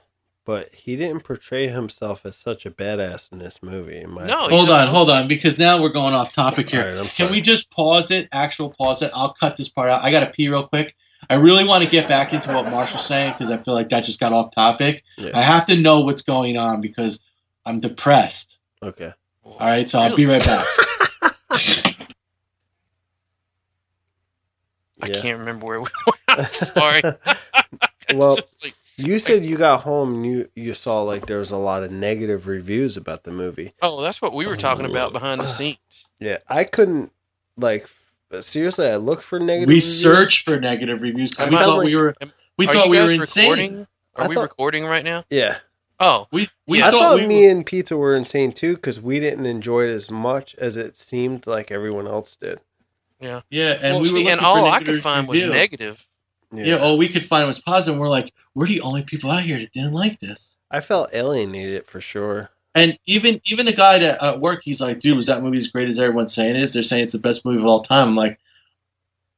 but he didn't portray himself as such a badass in this movie. In my No, hold on, hold on, because now we're going off topic here. All right, I'm Can we just pause it? Actual pause it. I'll cut this part out. I got to pee real quick. I really want to get back into what Marshall's saying because I feel like that just got off topic. Yeah. I have to know what's going on because I'm depressed. Okay. All right, so I'll be right back. I Yeah. can't remember where we were sorry well, like- you said you got home and you you saw like there was a lot of negative reviews about the movie. oh that's what we were oh, talking about behind the scenes Yeah, I couldn't like seriously. I looked for negative. we reviews. searched for negative reviews I we felt thought like- we were we Are thought you we were insane. recording? Are I we thought- recording right now? Yeah, Oh, We we I thought, thought we me were, and Pizza were insane too because we didn't enjoy it as much as it seemed like everyone else did. yeah, yeah, and well, we see, were and all I could find was negative. Yeah. all we could find was positive. And we're like, we're the only people out here that didn't like this. I felt alienated for sure. And even even the guy that at work, he's like, dude, was that movie as great as everyone's saying it is? They're saying it's the best movie of all time. I'm like,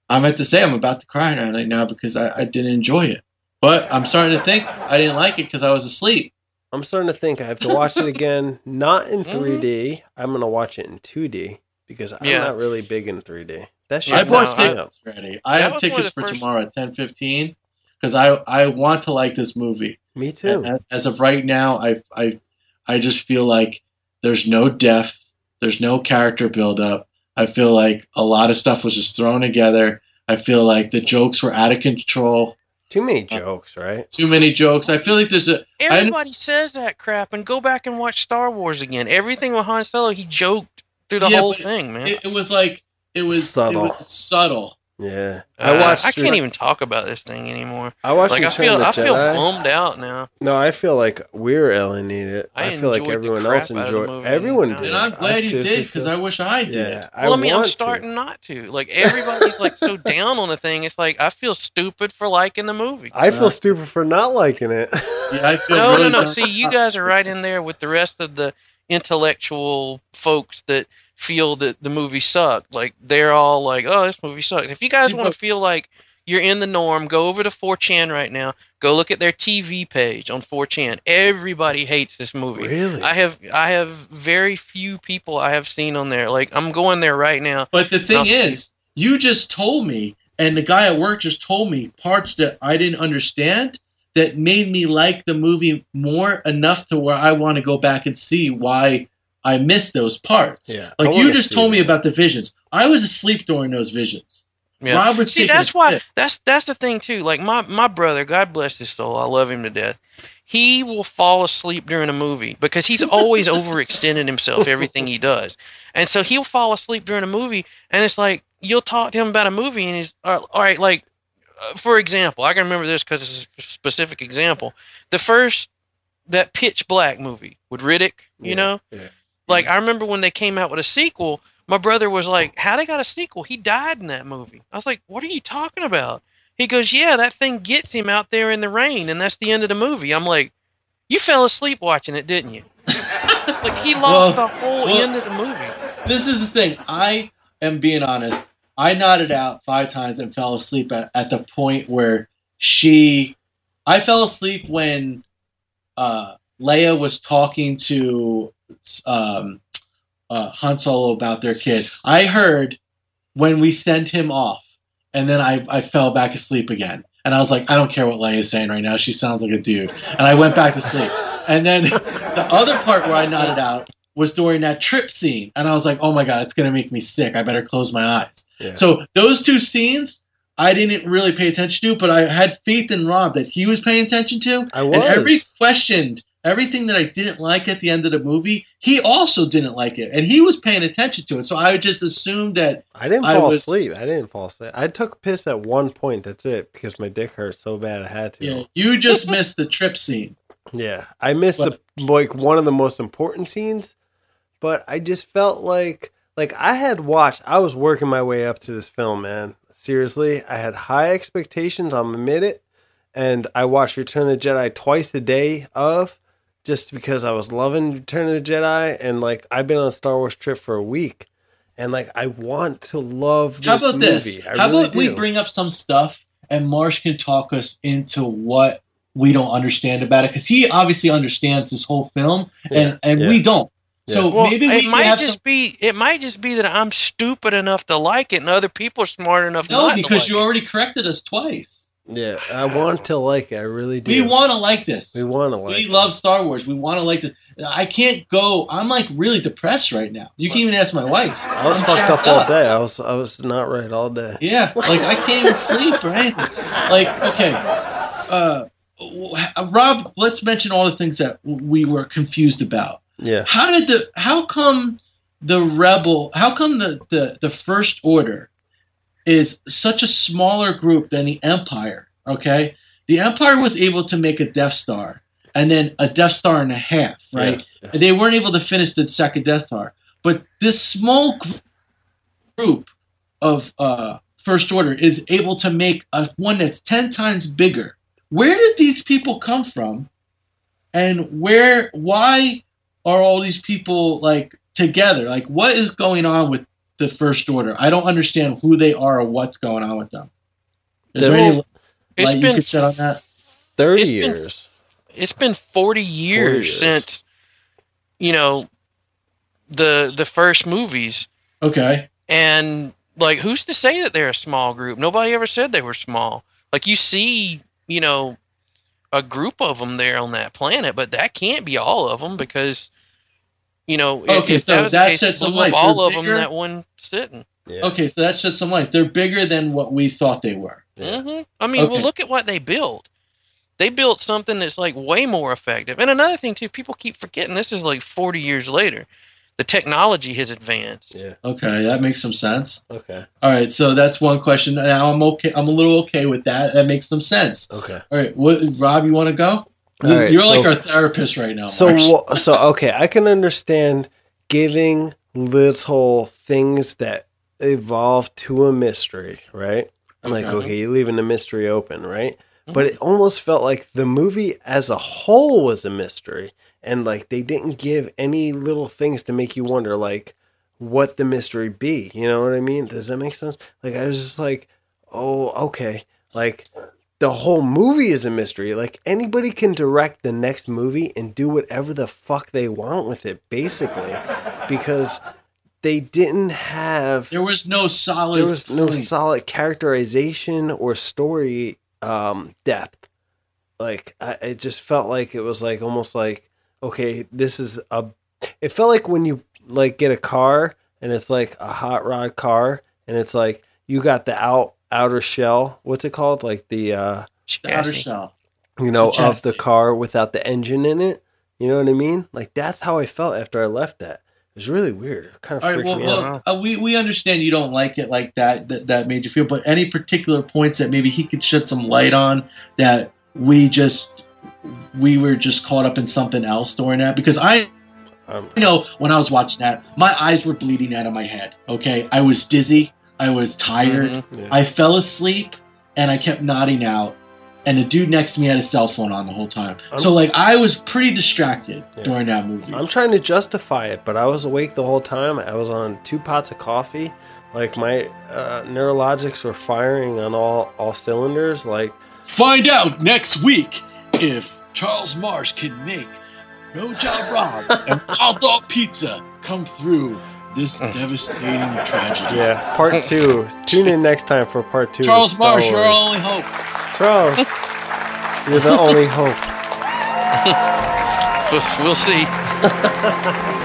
I'm at to say I'm about to cry right now because I, I didn't enjoy it. But I'm starting to think I didn't like it because I was asleep. I'm starting to think I have to watch it again, not in Mhm. 3D. I'm gonna watch it in 2D because I'm Yeah. not really big in 3D. That shit. I no, bought tickets already. I That have was one of tickets for first- tomorrow at 10:15 because I I want to like this movie. Me too. And as of right now, I I I just feel like there's no depth, there's no character buildup. I feel like a lot of stuff was just thrown together. I feel like the jokes were out of control. Too many uh, jokes, right? Too many jokes. I feel like there's a. Everybody says that crap, and go back and watch Star Wars again. Everything with Han Solo, he joked through the Yeah, whole thing, man. it, it was like it was Subtle. it was subtle. Yeah, I I watched. I can't even talk about this thing anymore. I watched. Like I feel, of the I feel bummed out now. No, I feel like we're alienated. I I, feel like everyone else out of the enjoyed. movie. Everyone did. And I'm glad you did because feel- I wish I did. Yeah, Well, I, mean, I'm want to. starting not to. Like everybody's like so down on the thing. It's like I feel stupid for liking the movie. I feel Uh, stupid for not liking it. Yeah, I feel No, really no, no. dumb. See, you guys are right in there with the rest of the intellectual folks that feel that the movie sucked. Like they're all like, "Oh, this movie sucks." If you guys want to feel like you're in the norm, go over to 4chan right now. Go look at their TV page on 4chan. Everybody hates this movie. really? I have I have very few people I have seen on there. Like I'm going there right now. But the thing I'll see. is, you just told me, and the guy at work just told me parts that I didn't understand that made me like the movie more enough to where I want to go back and see why I missed those parts. Yeah, Like you just see told me again. about the visions. I was asleep during those visions. Yeah. Rob was See, that's why piss. that's that's the thing too. Like my my brother, God bless his soul, I love him to death. He will fall asleep during a movie because he's always overextended himself everything he does, and so he'll fall asleep during a movie, and it's like you'll talk to him about a movie, and he's uh, all right. Like uh, for example, I can remember this because it's a specific example. The first that Pitch Black movie with Riddick, you Yeah, know, yeah. Like I remember when they came out with a sequel, my brother was like, "How they got a sequel? He died in that movie." I was like, "What are you talking about?" He goes, "Yeah, that thing gets him out there in the rain, and that's the end of the movie." I'm like, "You fell asleep watching it, didn't you?" like he lost Well- the whole well- end of the movie. This is the thing. I am being honest. I nodded out five times and fell asleep at, at the point where she. I fell asleep when uh, Leia was talking to um, uh, Han Solo about their kid. I heard when we sent him off, and then I, I fell back asleep again. And I was like, I don't care what Leia's saying right now. She sounds like a dude. And I went back to sleep. And then the other part where I nodded out was during that trip scene. And I was like, oh my God, it's going to make me sick. I better close my eyes. Yeah. So those two scenes, I didn't really pay attention to, but I had faith in Rob that he was paying attention to. I was. And every question, everything that I didn't like at the end of the movie, he also didn't like it. And he was paying attention to it. So I just assumed that I didn't I fall was- asleep. I didn't fall asleep. I took piss at one point. That's it because my dick hurt so bad I had to. yeah, you just missed the trip scene. Yeah, I missed the like one of the most important scenes, but I just felt like like I had watched. I was working my way up to this film, man. Seriously, I had high expectations. I'm admit it, and I watched Return of the Jedi twice a day of just because I was loving Return of the Jedi, and like I've been on a Star Wars trip for a week, and like I want to love this How about movie. this? I How really about we bring up some stuff and Marsh can talk us into what we don't understand about it because he obviously understands this whole film and, Yeah, and yeah. we don't. So Well, maybe we it might just some. be it might just be that I'm stupid enough to like it, and other people are smart enough No, not because to you like already corrected us twice. Yeah, I want to like it. I really do. We want to like this. We want to like. we it. love Star Wars. We want to like this. I can't go. I'm like really depressed right now. You can even ask my wife. I was I'm fucked up all day. I was I was not right all day. Yeah, like I can't even sleep or anything. Like, okay, uh, Rob, let's mention all the things that we were confused about. Yeah. How did the? How come the rebel? How come the the the First Order is such a smaller group than the Empire? Okay, the Empire was able to make a Death Star and then a Death Star and a half, right? Yeah. And they weren't able to finish the second Death Star. But this small group of uh, First Order is able to make a one that's ten times bigger. Where did these people come from? And where? Why are all these people like together? Like, what is going on with the First Order? I don't understand who they are or what's going on with them. Is there They're- any It's light you been could shed on that? Thirty It's been- years. it's been 40 years, years. since you know the the first movies Okay. and like who's to say that they're a small group nobody ever said they were small like you see you know a group of them there on that planet but that can't be all of them because you know Okay, if so that was that the case sheds some blew up light. all They're of them that one sitting Yeah. Okay, so that sheds some light. They're bigger than what we thought they were. Yeah. hmm I mean, well, look at what they built. They built something that's like way more effective. And another thing too, people keep forgetting. This is like 40 years later. the technology has advanced. Yeah. Okay, that makes some sense. Okay. All right, so that's one question. Now I'm okay. I'm a little okay with that. That makes some sense. Okay. All right, what, Rob, you want to go? Right, You're so- like our therapist right now. So so okay, I can understand giving little things that evolve to a mystery, right? Like Okay. okay, you're leaving the mystery open, right? Mm-hmm. But it almost felt like the movie as a whole was a mystery, and like they didn't give any little things to make you wonder, like what the mystery be. You know what I mean? Does that make sense? Like I was just like, oh, okay, like the whole movie is a mystery. Like anybody can direct the next movie and do whatever the fuck they want with it, basically, because they didn't have there was no solid. there was no solid characterization or story um, depth. Like I, it just felt like it was like almost like okay, this is a. It felt like when you like get a car and it's like a hot rod car and it's like you got the out outer shell. What's it called? Like the uh, The outer shell. you know The of the car without the engine in it. You know what I mean? Like that's how I felt after I left that. It was really weird. It kind of All right, freaked well, me out. well uh, we we understand you don't like it like that, that that made you feel, but any particular points that maybe he could shed some light on that we just we were just caught up in something else during that because I Um, you know when I was watching that, my eyes were bleeding out of my head. Okay, I was dizzy, I was tired, Mhm. yeah. I fell asleep, and I kept nodding out. And the dude next to me had his cell phone on the whole time. so I'm- like I was pretty distracted Yeah. during that movie. I'm trying to justify it, but I was awake the whole time. I was on two pots of coffee. Like my uh, neurologics were firing on all all cylinders. Like Find out next week if Charles Marsh can make No Job Rob and Hot Dog Pizza come through this mm. devastating tragedy. yeah, part mm. two. Tune in next time for part two. of Charles Star Marsh, your Wars. only hope. Charles, you're the only hope. We'll see.